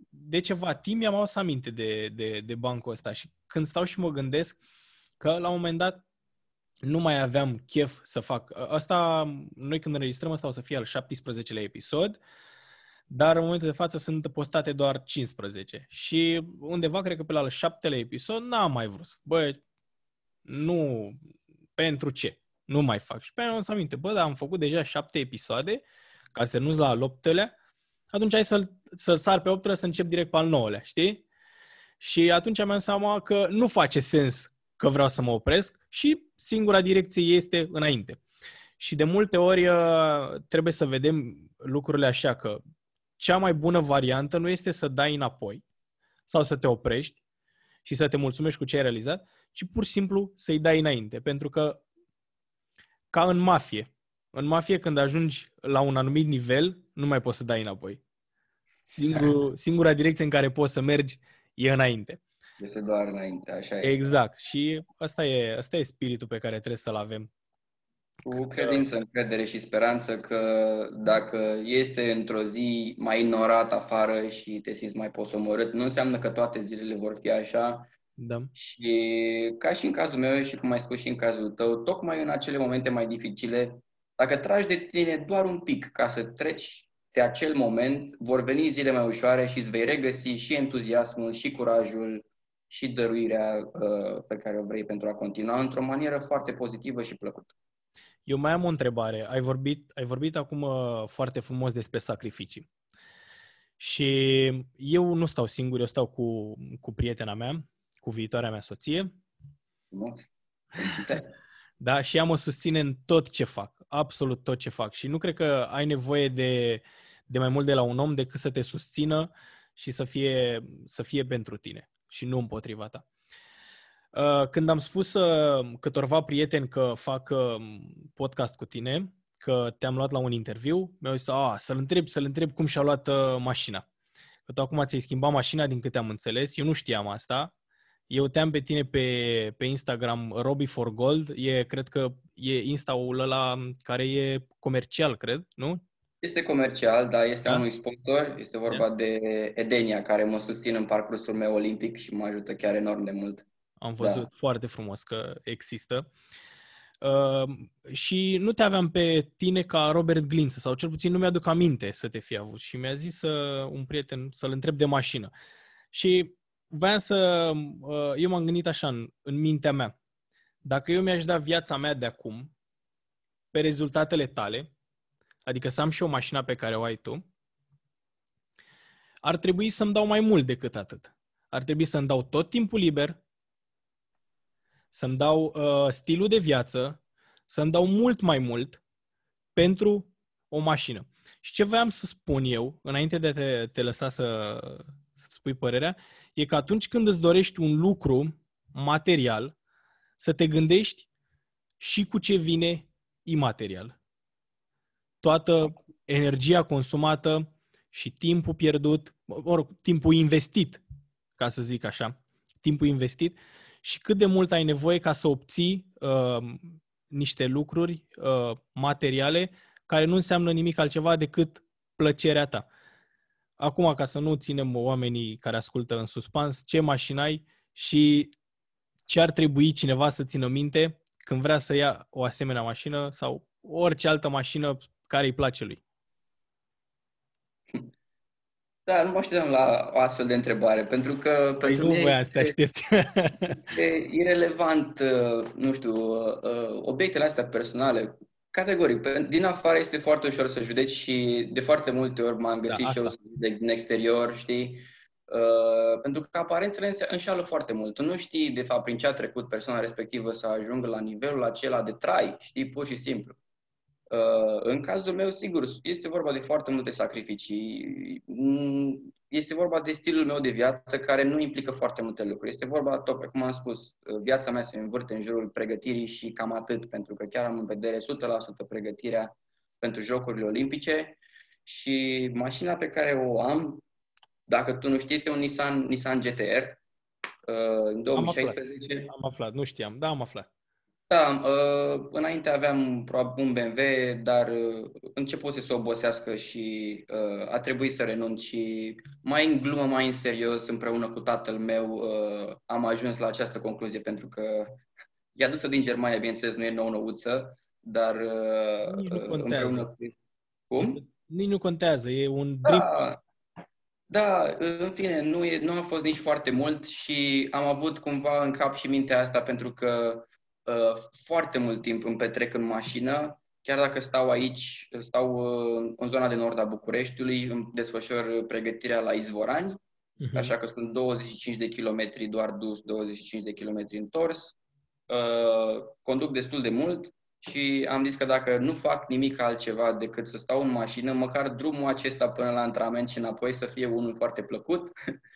de ceva timp mi-am adus aminte de, de, de bancul ăsta și când stau și mă gândesc că la un moment dat nu mai aveam chef să fac. Asta, noi când înregistrăm, asta o să fie al 17-lea episod, dar în momentul de față sunt postate doar 15. Și undeva, cred că pe la al 7-lea episod, n-am mai vrut. Bă, nu, pentru ce? Nu mai fac. Și pe aia am să aminte, bă, dar am făcut deja 7 episoade, ca să nu la al 8-lea, atunci hai să-l, să-l sar pe 8 să încep direct pe al 9-lea, știi? Și atunci mi-am seama că nu face sens că vreau să mă opresc și singura direcție este înainte. Și de multe ori uh, trebuie să vedem lucrurile așa, că cea mai bună variantă nu este să dai înapoi sau să te oprești și să te mulțumești cu ce ai realizat, ci pur și simplu să-i dai înainte. Pentru că, ca în mafie, în mafie când ajungi la un anumit nivel, nu mai poți să dai înapoi. Singur, singura direcție în care poți să mergi e înainte. Este doar înainte, așa e. Exact. Și asta e, asta e spiritul pe care trebuie să-l avem. Cu credință, încredere și speranță că dacă este într-o zi mai ignorat afară și te simți mai posomorât, nu înseamnă că toate zilele vor fi așa. Da. Și ca și în cazul meu și cum ai spus și în cazul tău, tocmai în acele momente mai dificile, dacă tragi de tine doar un pic ca să treci de acel moment, vor veni zile mai ușoare și îți vei regăsi și entuziasmul, și curajul, și dăruirea uh, pe care o vrei pentru a continua într-o manieră foarte pozitivă și plăcută. Eu mai am o întrebare. Ai vorbit, ai vorbit acum uh, foarte frumos despre sacrificii. Și eu nu stau singur, eu stau cu, cu prietena mea, cu viitoarea mea soție. Nu. *laughs* da, și ea mă susține în tot ce fac, absolut tot ce fac. Și nu cred că ai nevoie de, de mai mult de la un om decât să te susțină și să fie, să fie pentru tine și nu împotriva ta. Uh, când am spus uh, câtorva prieteni că fac uh, podcast cu tine, că te-am luat la un interviu, mi-au zis, a, să-l întreb, să-l întreb cum și-a luat mașina. Că tu acum ți-ai schimbat mașina, din câte am înțeles. Eu nu știam asta. Eu te-am pe tine pe, pe Instagram, Robbie for Gold. E, cred că e Insta-ul ăla care e comercial, cred, nu? Este comercial, dar este da? unui sponsor. Este vorba da. de Edenia, care mă susțin în parcursul meu olimpic și mă ajută chiar enorm de mult. Am văzut da. foarte frumos că există. Uh, și nu te aveam pe tine ca Robert Glință, sau cel puțin nu mi-aduc aminte să te fi avut. Și mi-a zis uh, un prieten să-l întreb de mașină. Și voiam să... Uh, eu m-am gândit așa în, în mintea mea. Dacă eu mi-aș da viața mea de acum pe rezultatele tale, adică să am și o mașină pe care o ai tu, ar trebui să-mi dau mai mult decât atât. Ar trebui să-mi dau tot timpul liber, să-mi dau uh, stilul de viață, să-mi dau mult mai mult pentru o mașină. Și ce vreau să spun eu, înainte de a te, te lăsa să, să spui părerea, e că atunci când îți dorești un lucru material, să te gândești și cu ce vine imaterial. Toată energia consumată și timpul pierdut, mă rog, timpul investit, ca să zic așa, timpul investit, și cât de mult ai nevoie ca să obții uh, niște lucruri uh, materiale care nu înseamnă nimic altceva decât plăcerea ta. Acum, ca să nu ținem oamenii care ascultă în suspans, ce mașină ai și ce ar trebui cineva să țină minte când vrea să ia o asemenea mașină sau orice altă mașină care îi place lui. Da, nu mă așteptam la o astfel de întrebare, pentru că păi pentru nu mine voiam să te aștepți. e irrelevant, uh, nu știu, uh, obiectele astea personale, categoric. Din afară este foarte ușor să judeci și de foarte multe ori m-am da, găsit da, și eu să judec din exterior, știi? Uh, pentru că aparențele înșală foarte mult. Tu nu știi, de fapt, prin ce a trecut persoana respectivă să ajungă la nivelul acela de trai, știi, pur și simplu. Uh, în cazul meu, sigur, este vorba de foarte multe sacrificii. Mm, este vorba de stilul meu de viață care nu implică foarte multe lucruri. Este vorba, tocmai cum am spus, uh, viața mea se învârte în jurul pregătirii și cam atât, pentru că chiar am în vedere 100% pregătirea pentru Jocurile Olimpice și mașina pe care o am, dacă tu nu știi, este un Nissan, Nissan GTR. Uh, în 2016. Am aflat, am aflat, nu știam, da, am aflat. Da, uh, înainte aveam probabil un BMW, dar uh, început să se obosească și uh, a trebuit să renunț și mai în glumă, mai în serios, împreună cu tatăl meu, am ajuns la această concluzie pentru că e adusă din Germania, bineînțeles, nu e nou-nouță, dar Nici nu contează. împreună cu... Cum? Nici nu contează, e un dream. Da, da, în fine, nu, e, nu a fost nici foarte mult și am avut cumva în cap și mintea asta pentru că Uh, foarte mult timp îmi petrec în mașină, chiar dacă stau aici, stau uh, în zona de nord a Bucureștiului, îmi desfășor pregătirea la Izvorani, uh-huh. așa că sunt 25 de kilometri doar dus, 25 de kilometri întors. Uh, conduc destul de mult și am zis că dacă nu fac nimic altceva decât să stau în mașină, măcar drumul acesta până la antrenament și înapoi să fie unul foarte plăcut *laughs*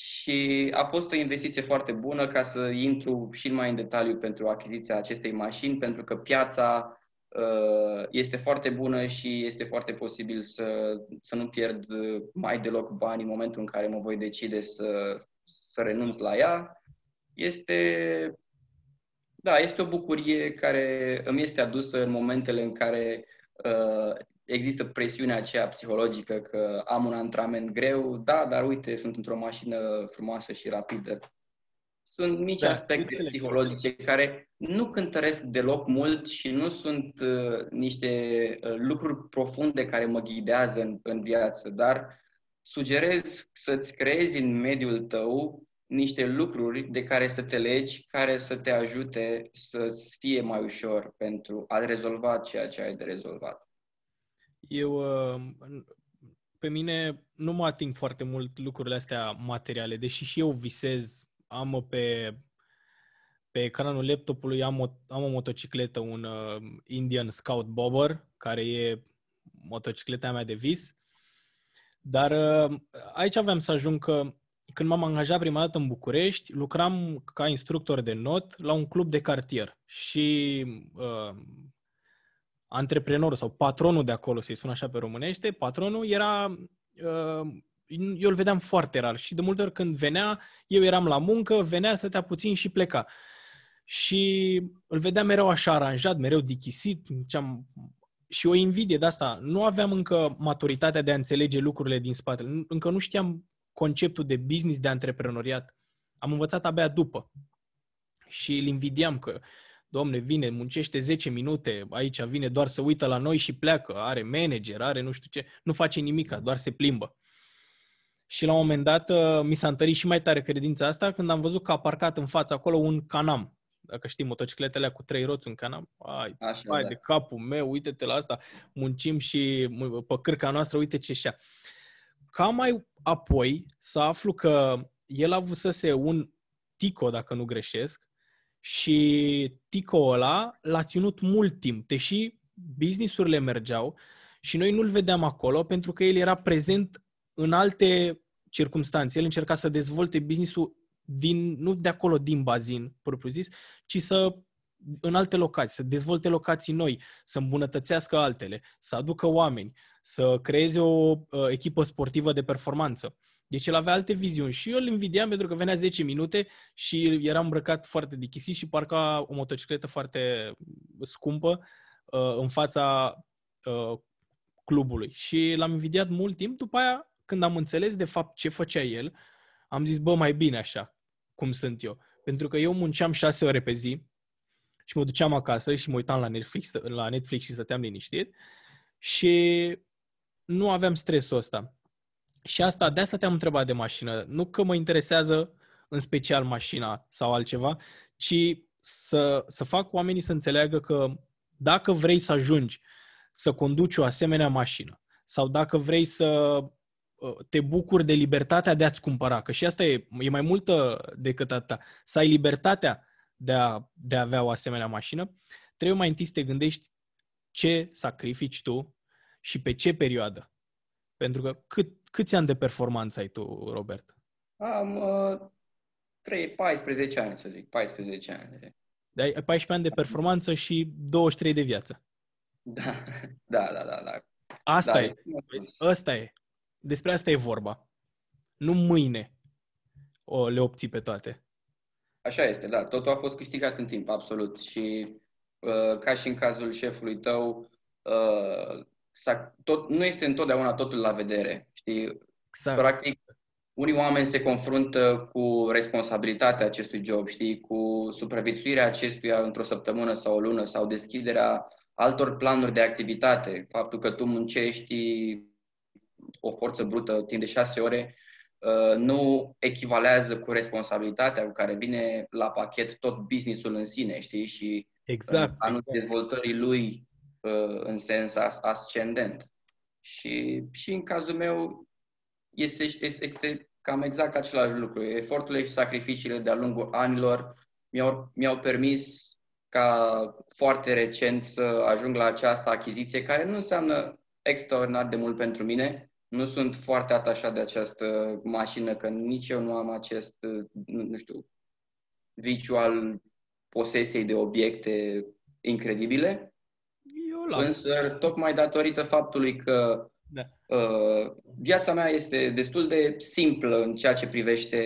și a fost o investiție foarte bună ca să intru și mai în detaliu pentru achiziția acestei mașini, pentru că piața uh, este foarte bună și este foarte posibil să, să nu pierd mai deloc bani în momentul în care mă voi decide să, să renunț la ea. Este, da, este o bucurie care îmi este adusă în momentele în care uh, există presiunea aceea psihologică că am un antrenament greu, da, dar uite, sunt într-o mașină frumoasă și rapidă. Sunt mici da, aspecte psihologice care nu cântăresc deloc mult și nu sunt uh, niște uh, lucruri profunde care mă ghidează în, în viață, dar sugerez să-ți creezi în mediul tău niște lucruri de care să te legi, care să te ajute să-ți fie mai ușor pentru a rezolva ceea ce ai de rezolvat. Eu, uh, pe mine, nu mă ating foarte mult lucrurile astea materiale, deși și eu visez, am pe, pe ecranul laptopului, am o, am o motocicletă, un uh, Indian Scout Bobber, care e motocicleta mea de vis. Dar uh, aici aveam să ajung că când m-am angajat prima dată în București, lucram ca instructor de not la un club de cartier și uh, antreprenorul sau patronul de acolo, să-i spun așa pe românește, patronul era, uh, eu îl vedeam foarte rar și de multe ori când venea, eu eram la muncă, venea, stătea puțin și pleca. Și îl vedeam mereu așa aranjat, mereu dichisit, ce-am și o invidie de asta. Nu aveam încă maturitatea de a înțelege lucrurile din spate. Încă nu știam conceptul de business, de antreprenoriat. Am învățat abia după. Și îl invidiam că domne, vine, muncește 10 minute, aici vine doar să uită la noi și pleacă, are manager, are nu știu ce, nu face nimic, doar se plimbă. Și la un moment dat uh, mi s-a întărit și mai tare credința asta când am văzut că a parcat în fața acolo un canam. Dacă știi, motocicletele cu trei roți, un canam. Ai, Așa, ai da. de capul meu, uite-te la asta, muncim și pe cârca noastră, uite ce șa. Ca mai apoi să aflu că el a avusese un Tico, dacă nu greșesc, și Tico ăla l-a ținut mult timp, deși businessurile mergeau și noi nu-l vedeam acolo pentru că el era prezent în alte circunstanțe. El încerca să dezvolte businessul din, nu de acolo, din bazin, propriu zis, ci să în alte locații, să dezvolte locații noi, să îmbunătățească altele, să aducă oameni, să creeze o uh, echipă sportivă de performanță. Deci el avea alte viziuni și eu îl invidiam pentru că venea 10 minute și era îmbrăcat foarte dichisit și parca o motocicletă foarte scumpă uh, în fața uh, clubului. Și l-am invidiat mult timp. După aia, când am înțeles de fapt ce făcea el, am zis, bă, mai bine așa, cum sunt eu. Pentru că eu munceam 6 ore pe zi și mă duceam acasă și mă uitam la Netflix, la Netflix și stăteam liniștit și nu aveam stresul ăsta. Și asta, de asta te-am întrebat de mașină. Nu că mă interesează în special mașina sau altceva, ci să, să fac oamenii să înțeleagă că dacă vrei să ajungi să conduci o asemenea mașină sau dacă vrei să uh, te bucuri de libertatea de a-ți cumpăra, că și asta e, e mai multă decât atâta, să ai libertatea de a, de a avea o asemenea mașină, trebuie mai întâi să te gândești ce sacrifici tu și pe ce perioadă. Pentru că cât, câți ani de performanță ai tu, Robert? Am uh, 3, 14 ani, să zic, 14 ani. De ai 14 ani de performanță și 23 de viață. Da, da, da, da. da. Asta da, e. Asta e. Despre asta e vorba. Nu mâine o, le obții pe toate. Așa este, da. Totul a fost câștigat în timp, absolut. Și uh, ca și în cazul șefului tău, uh, tot, nu este întotdeauna totul la vedere. Știi? Exact. Practic, unii oameni se confruntă cu responsabilitatea acestui job, știi, cu supraviețuirea acestuia într-o săptămână sau o lună sau deschiderea altor planuri de activitate. Faptul că tu muncești o forță brută timp de șase ore uh, nu echivalează cu responsabilitatea cu care vine la pachet tot businessul în sine, știi? Și exact. anul exact. dezvoltării lui Uh, în sens ascendent. Și, și în cazul meu este, este, este cam exact același lucru. Eforturile și sacrificiile de-a lungul anilor mi-au, mi-au permis ca foarte recent să ajung la această achiziție, care nu înseamnă extraordinar de mult pentru mine. Nu sunt foarte atașat de această mașină, că nici eu nu am acest, nu, nu știu, viciu al posesiei de obiecte incredibile, la Însă, tocmai datorită faptului că da. uh, viața mea este destul de simplă în ceea ce privește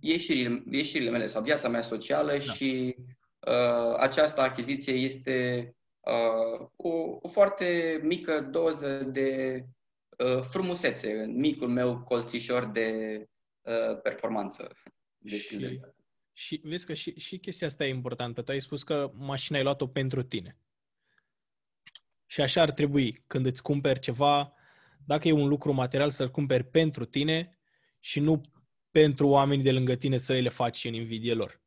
ieșirile, ieșirile mele sau viața mea socială da. și uh, această achiziție este uh, o, o foarte mică doză de uh, frumusețe în micul meu colțișor de uh, performanță. De și, și vezi că și, și chestia asta e importantă. Tu ai spus că mașina ai luat-o pentru tine. Și așa ar trebui, când îți cumperi ceva, dacă e un lucru material, să-l cumperi pentru tine și nu pentru oamenii de lângă tine să le faci în invidie lor.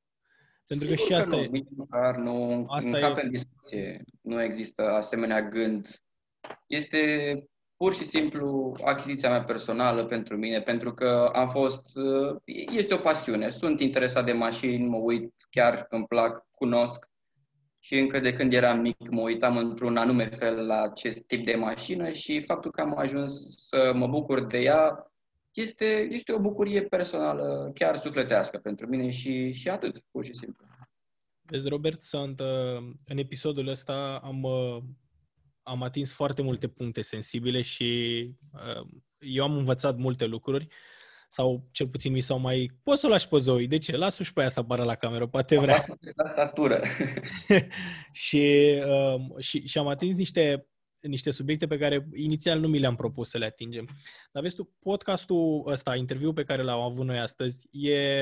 Pentru că și asta că nu, e... Măcar nu, asta e... în discuție. Nu există asemenea gând. Este pur și simplu achiziția mea personală pentru mine, pentru că am fost, este o pasiune. Sunt interesat de mașini, mă uit chiar îmi plac, cunosc și încă de când eram mic mă uitam într-un anume fel la acest tip de mașină și faptul că am ajuns să mă bucur de ea este, este o bucurie personală, chiar sufletească pentru mine și, și atât, pur și simplu. Vezi, Robert, sunt, uh, în episodul ăsta am, uh, am atins foarte multe puncte sensibile și uh, eu am învățat multe lucruri sau cel puțin mi s-au mai... Poți să o lași pe Zoe, de ce? Lasă-o și pe aia să apară la cameră, poate vrea. La statură. *laughs* și, uh, și, și am atins niște niște subiecte pe care inițial nu mi le-am propus să le atingem. Dar vezi tu, podcastul ăsta, interviul pe care l-am avut noi astăzi, e,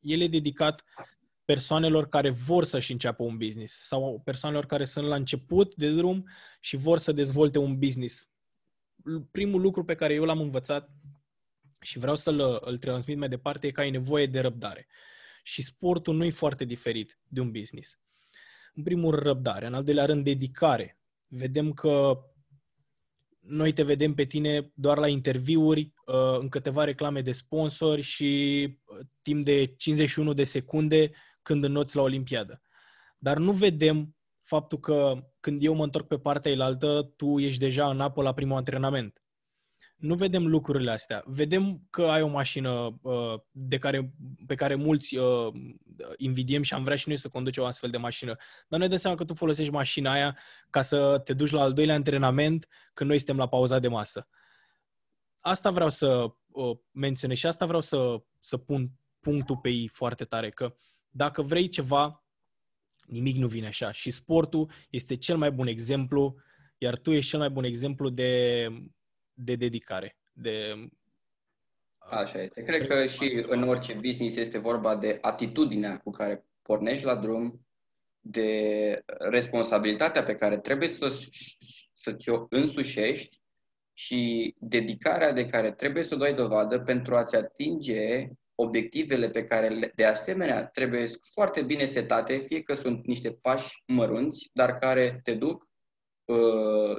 el e dedicat persoanelor care vor să-și înceapă un business sau persoanelor care sunt la început de drum și vor să dezvolte un business. Primul lucru pe care eu l-am învățat și vreau să-l îl transmit mai departe e că ai nevoie de răbdare. Și sportul nu e foarte diferit de un business. În primul rând răbdare, în al doilea rând dedicare vedem că noi te vedem pe tine doar la interviuri, uh, în câteva reclame de sponsori și uh, timp de 51 de secunde când înnoți la Olimpiadă. Dar nu vedem faptul că când eu mă întorc pe partea elaltă, tu ești deja în apă la primul antrenament nu vedem lucrurile astea. Vedem că ai o mașină uh, de care, pe care mulți uh, invidiem și am vrea și noi să conducem o astfel de mașină. Dar noi dăm seama că tu folosești mașina aia ca să te duci la al doilea antrenament când noi suntem la pauza de masă. Asta vreau să uh, menționez și asta vreau să, să pun punctul pe ei foarte tare, că dacă vrei ceva, nimic nu vine așa. Și sportul este cel mai bun exemplu, iar tu ești cel mai bun exemplu de de dedicare, de Așa este. Cred că și în orice business este vorba de atitudinea cu care pornești la drum, de responsabilitatea pe care trebuie să, să ți-o însușești și dedicarea de care trebuie să o dai dovadă pentru a-ți atinge obiectivele pe care, de asemenea, trebuie foarte bine setate, fie că sunt niște pași mărunți, dar care te duc Uh,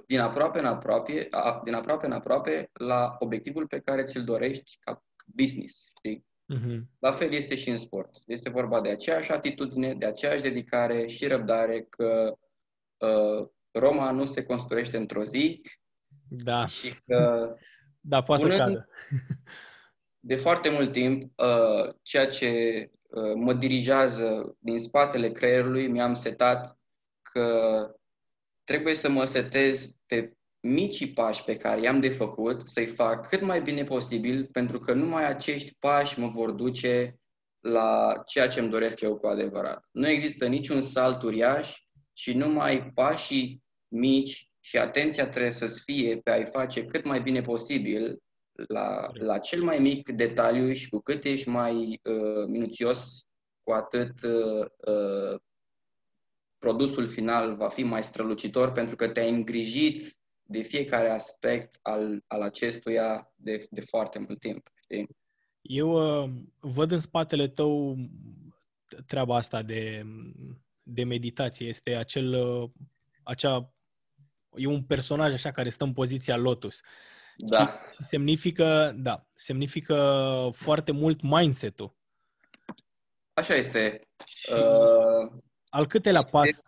din aproape în aproape, din aproape în aproape la obiectivul pe care ți-l dorești ca business. Știi? Uh-huh. La fel este și în sport. Este vorba de aceeași atitudine, de aceeași dedicare și răbdare că uh, Roma nu se construiește într-o zi da. și că *laughs* da, poate să cadă. *laughs* de foarte mult timp uh, ceea ce uh, mă dirigează din spatele creierului mi-am setat că trebuie să mă setez pe micii pași pe care i-am de făcut, să-i fac cât mai bine posibil, pentru că numai acești pași mă vor duce la ceea ce îmi doresc eu cu adevărat. Nu există niciun salt uriaș și numai pașii mici și atenția trebuie să fie pe a-i face cât mai bine posibil la, la cel mai mic detaliu și cu cât ești mai uh, minuțios, cu atât uh, uh, produsul final va fi mai strălucitor pentru că te-ai îngrijit de fiecare aspect al, al acestuia de, de foarte mult timp. Știi? Eu uh, văd în spatele tău treaba asta de, de meditație. Este acel, uh, acea, e un personaj așa care stă în poziția lotus. Da. Și semnifică, da, semnifică foarte mult mindset-ul. Așa este. Și... Uh al câtelea pas,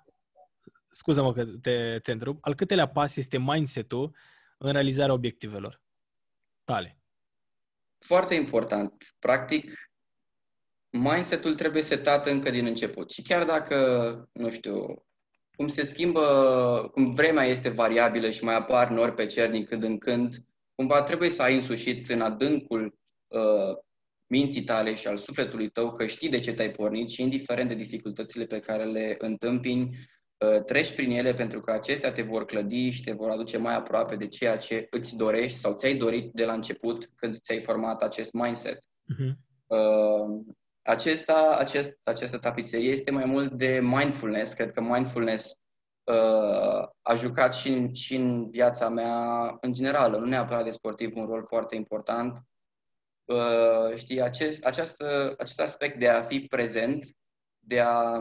scuză-mă că te, te întrerup, al câtelea pas este mindset-ul în realizarea obiectivelor tale? Foarte important. Practic, mindset-ul trebuie setat încă din început. Și chiar dacă, nu știu, cum se schimbă, cum vremea este variabilă și mai apar nori pe cer din când în când, cumva trebuie să ai însușit în adâncul uh, minții tale și al sufletului tău că știi de ce te-ai pornit și indiferent de dificultățile pe care le întâmpini, uh, treci prin ele pentru că acestea te vor clădi și te vor aduce mai aproape de ceea ce îți dorești sau ți-ai dorit de la început când ți-ai format acest mindset. Uh-huh. Uh, acesta, acest, această tapiserie este mai mult de mindfulness. Cred că mindfulness uh, a jucat și în, și în viața mea în general, nu neapărat de sportiv, un rol foarte important. Uh, știi, acest, această, acest aspect de a fi prezent, de a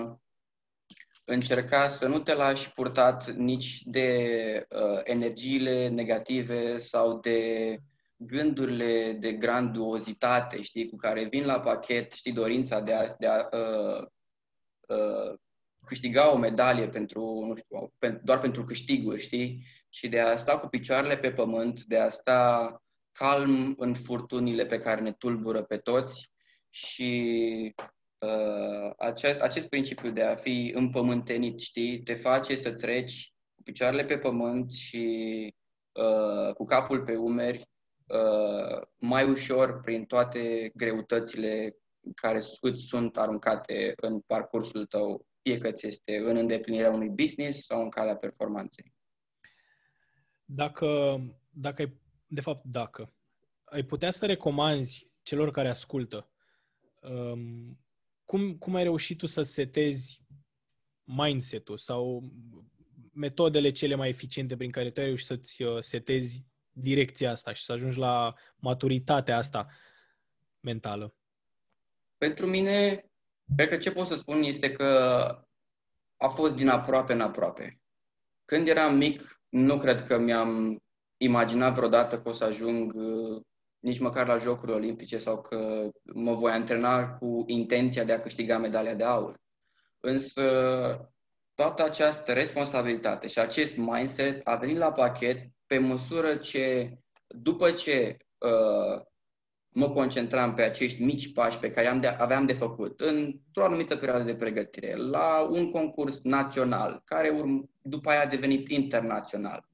încerca să nu te lași purtat nici de uh, energiile negative sau de gândurile de granduozitate, știi, cu care vin la pachet, știi, dorința de a, de a uh, uh, câștiga o medalie pentru, nu știu, doar pentru câștiguri, știi? Și de a sta cu picioarele pe pământ, de a sta calm în furtunile pe care ne tulbură pe toți și uh, acest, acest principiu de a fi împământenit, știi, te face să treci cu picioarele pe pământ și uh, cu capul pe umeri uh, mai ușor prin toate greutățile care îți sunt aruncate în parcursul tău fie că ți este în îndeplinirea unui business sau în calea performanței. Dacă, dacă ai, de fapt, dacă ai putea să recomanzi celor care ascultă um, cum, cum ai reușit tu să setezi mindset-ul sau metodele cele mai eficiente prin care tu ai reușit să-ți uh, setezi direcția asta și să ajungi la maturitatea asta mentală? Pentru mine, Cred că ce pot să spun este că a fost din aproape în aproape. Când eram mic, nu cred că mi-am imaginat vreodată că o să ajung uh, nici măcar la Jocuri Olimpice sau că mă voi antrena cu intenția de a câștiga medalia de aur. Însă toată această responsabilitate și acest mindset a venit la pachet pe măsură ce, după ce uh, mă concentram pe acești mici pași pe care am de, aveam de făcut într-o anumită perioadă de pregătire, la un concurs național, care urm, după aia a devenit internațional.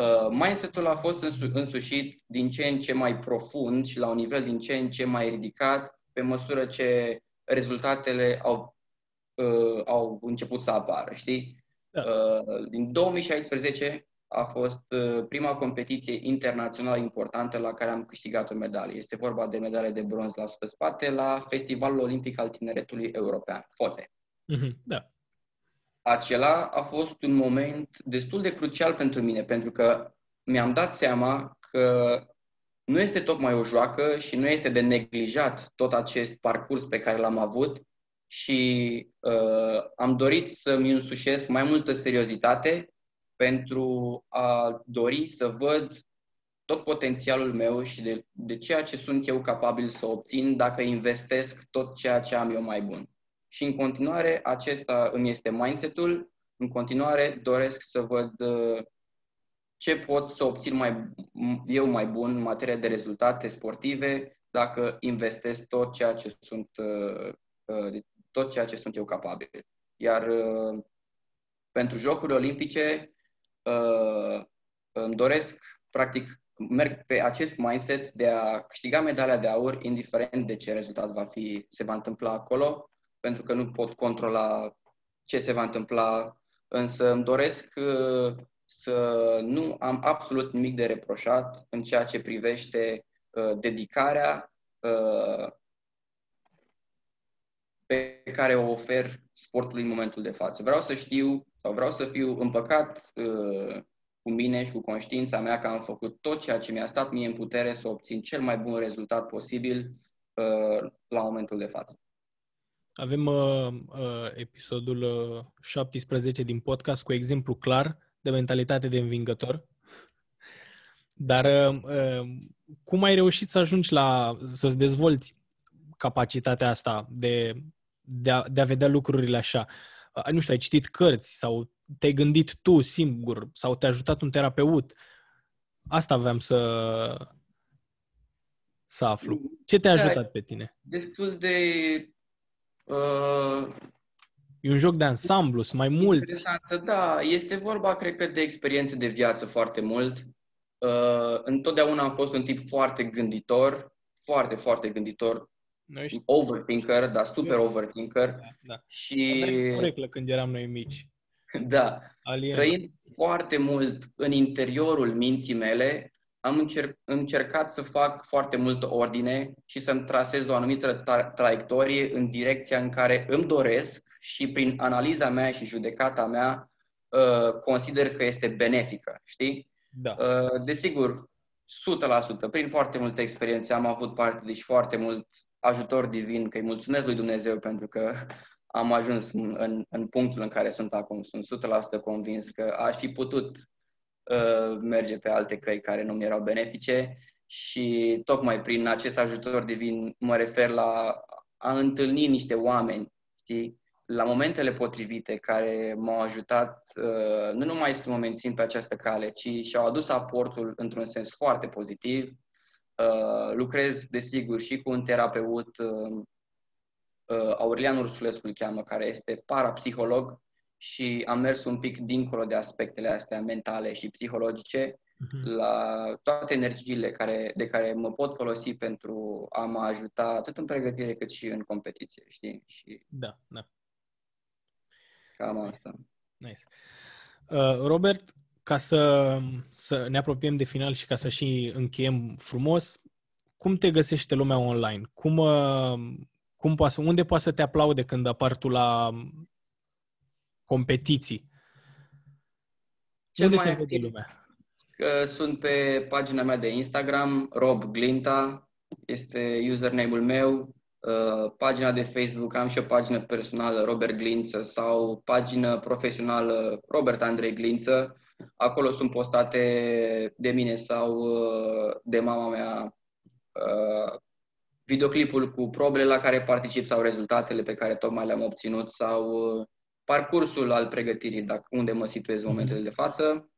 Uh, mindset-ul a fost însu- însușit din ce în ce mai profund și la un nivel din ce în ce mai ridicat pe măsură ce rezultatele au, uh, au început să apară, știi? Da. Uh, din 2016 a fost uh, prima competiție internațională importantă la care am câștigat o medalie. Este vorba de medalie de bronz la 100 spate la Festivalul Olimpic al Tineretului European, FOTE. Mm-hmm, da. Acela a fost un moment destul de crucial pentru mine, pentru că mi-am dat seama că nu este tocmai o joacă și nu este de neglijat tot acest parcurs pe care l-am avut și uh, am dorit să-mi însușesc mai multă seriozitate pentru a dori să văd tot potențialul meu și de, de ceea ce sunt eu capabil să obțin dacă investesc tot ceea ce am eu mai bun. Și în continuare, acesta îmi este mindset-ul. În continuare, doresc să văd uh, ce pot să obțin mai, eu mai bun în materie de rezultate sportive dacă investesc tot ceea ce sunt, uh, uh, tot ceea ce sunt eu capabil. Iar pentru Jocurile Olimpice, uh, îmi doresc, practic, merg pe acest mindset de a câștiga medalia de aur, indiferent de ce rezultat va fi, se va întâmpla acolo, pentru că nu pot controla ce se va întâmpla, însă îmi doresc uh, să nu am absolut nimic de reproșat în ceea ce privește uh, dedicarea uh, pe care o ofer sportului în momentul de față. Vreau să știu sau vreau să fiu împăcat uh, cu mine și cu conștiința mea că am făcut tot ceea ce mi-a stat mie în putere să obțin cel mai bun rezultat posibil uh, la momentul de față. Avem uh, uh, episodul uh, 17 din podcast cu exemplu clar de mentalitate de învingător. Dar uh, uh, cum ai reușit să ajungi la să-ți dezvolți capacitatea asta de, de, a, de a vedea lucrurile așa? nu știu, ai citit cărți sau te-ai gândit tu singur sau te-a ajutat un terapeut. Asta aveam să, să aflu. Ce te-a da, ajutat pe tine? Destul de... Uh, E un joc de ansamblu, sunt mai mulți. Interesantă, da. Este vorba, cred că, de experiențe de viață foarte mult. Uh, întotdeauna am fost un tip foarte gânditor, foarte, foarte gânditor. Noi overthinker, dar super overthinker. Da, da. Și... Corect când eram noi mici. Da. Alien. Trăind foarte mult în interiorul minții mele, am încerc, încercat să fac foarte multă ordine și să-mi trasez o anumită tra- traiectorie în direcția în care îmi doresc și prin analiza mea și judecata mea uh, consider că este benefică, știi? Da. Uh, desigur, 100%, prin foarte multe experiențe am avut parte de și foarte mult ajutor divin, că îi mulțumesc lui Dumnezeu pentru că am ajuns în, în punctul în care sunt acum. Sunt 100% convins că aș fi putut uh, merge pe alte căi care nu mi erau benefice și tocmai prin acest ajutor divin mă refer la a întâlni niște oameni, știi? la momentele potrivite care m-au ajutat uh, nu numai să mă mențin pe această cale, ci și-au adus aportul într-un sens foarte pozitiv. Uh, lucrez, desigur, și cu un terapeut, uh, Aurelian Ursulescu îl cheamă, care este parapsiholog și am mers un pic dincolo de aspectele astea mentale și psihologice uh-huh. la toate energiile care, de care mă pot folosi pentru a mă ajuta atât în pregătire cât și în competiție, știi? Și da, da. Cam asta. Nice. Uh, Robert, ca să, să ne apropiem de final și ca să și încheiem frumos, cum te găsește lumea online? Cum, uh, cum poate, unde poate să te aplaude când apar tu la competiții? Ce unde mai te vede lumea? Că sunt pe pagina mea de Instagram, Rob Glinta, este username-ul meu, Uh, pagina de Facebook, am și o pagină personală, Robert Glință, sau pagină profesională, Robert Andrei Glință. Acolo sunt postate de mine sau uh, de mama mea uh, videoclipul cu probele la care particip sau rezultatele pe care tocmai le-am obținut sau parcursul al pregătirii, dacă, unde mă situez în momentele de față.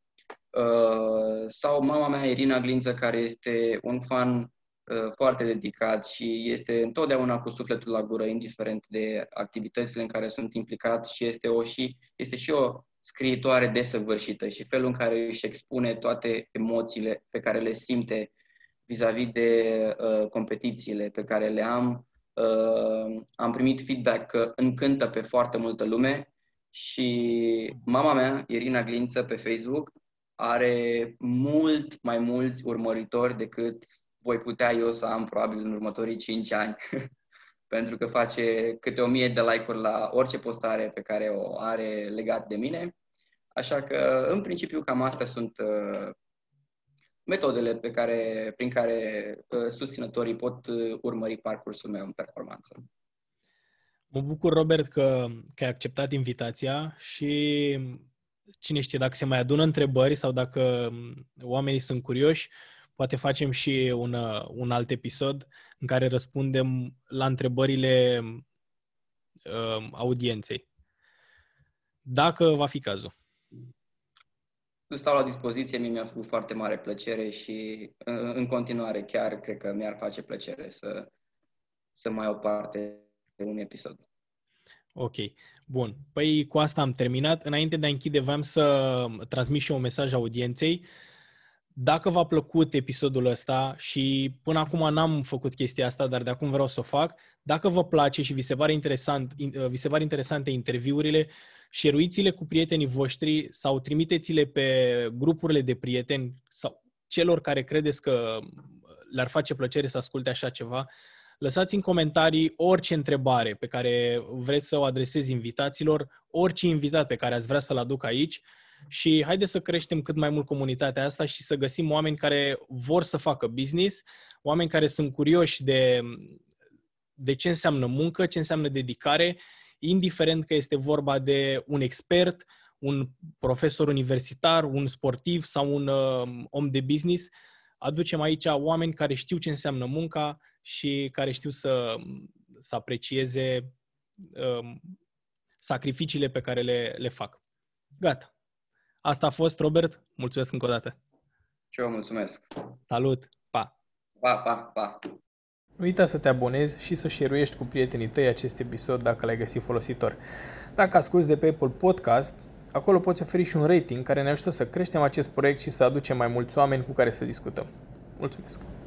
Sau mama mea, Irina Glință, care este un fan Uh, foarte dedicat și este întotdeauna cu sufletul la gură, indiferent de activitățile în care sunt implicat și este, o, și, este și o scriitoare desăvârșită și felul în care își expune toate emoțiile pe care le simte vis-a-vis de uh, competițiile pe care le am. Uh, am primit feedback că încântă pe foarte multă lume și mama mea, Irina Glință, pe Facebook, are mult mai mulți urmăritori decât voi putea eu să am probabil în următorii 5 ani, *laughs* pentru că face câte o mie de like-uri la orice postare pe care o are legat de mine. Așa că, în principiu, cam astea sunt uh, metodele pe care, prin care uh, susținătorii pot uh, urmări parcursul meu în performanță. Mă bucur, Robert, că, că ai acceptat invitația și cine știe dacă se mai adună întrebări sau dacă oamenii sunt curioși, Poate facem și un, uh, un alt episod în care răspundem la întrebările uh, audienței. Dacă va fi cazul. Stau la dispoziție, mie mi-a făcut foarte mare plăcere și în, în continuare chiar cred că mi-ar face plăcere să, să mai o parte de un episod. Ok, bun. Păi cu asta am terminat. Înainte de a închide, vreau să transmit și un mesaj audienței. Uh, dacă v-a plăcut episodul ăsta și până acum n-am făcut chestia asta, dar de acum vreau să o fac, dacă vă place și vi se pare interesant, vi se pare interesante interviurile, șeruiți-le cu prietenii voștri sau trimiteți-le pe grupurile de prieteni sau celor care credeți că le-ar face plăcere să asculte așa ceva. Lăsați în comentarii orice întrebare pe care vreți să o adresezi invitaților, orice invitat pe care ați vrea să-l aduc aici și haideți să creștem cât mai mult comunitatea asta și să găsim oameni care vor să facă business, oameni care sunt curioși de, de ce înseamnă muncă, ce înseamnă dedicare, indiferent că este vorba de un expert, un profesor universitar, un sportiv sau un uh, om de business. Aducem aici oameni care știu ce înseamnă munca și care știu să, să aprecieze uh, sacrificiile pe care le, le fac. Gata. Asta a fost, Robert. Mulțumesc încă o dată. Și eu mulțumesc. Salut. Pa. Pa, pa, pa. Nu uita să te abonezi și să share cu prietenii tăi acest episod dacă l-ai găsit folositor. Dacă asculti de pe Apple Podcast, acolo poți oferi și un rating care ne ajută să creștem acest proiect și să aducem mai mulți oameni cu care să discutăm. Mulțumesc!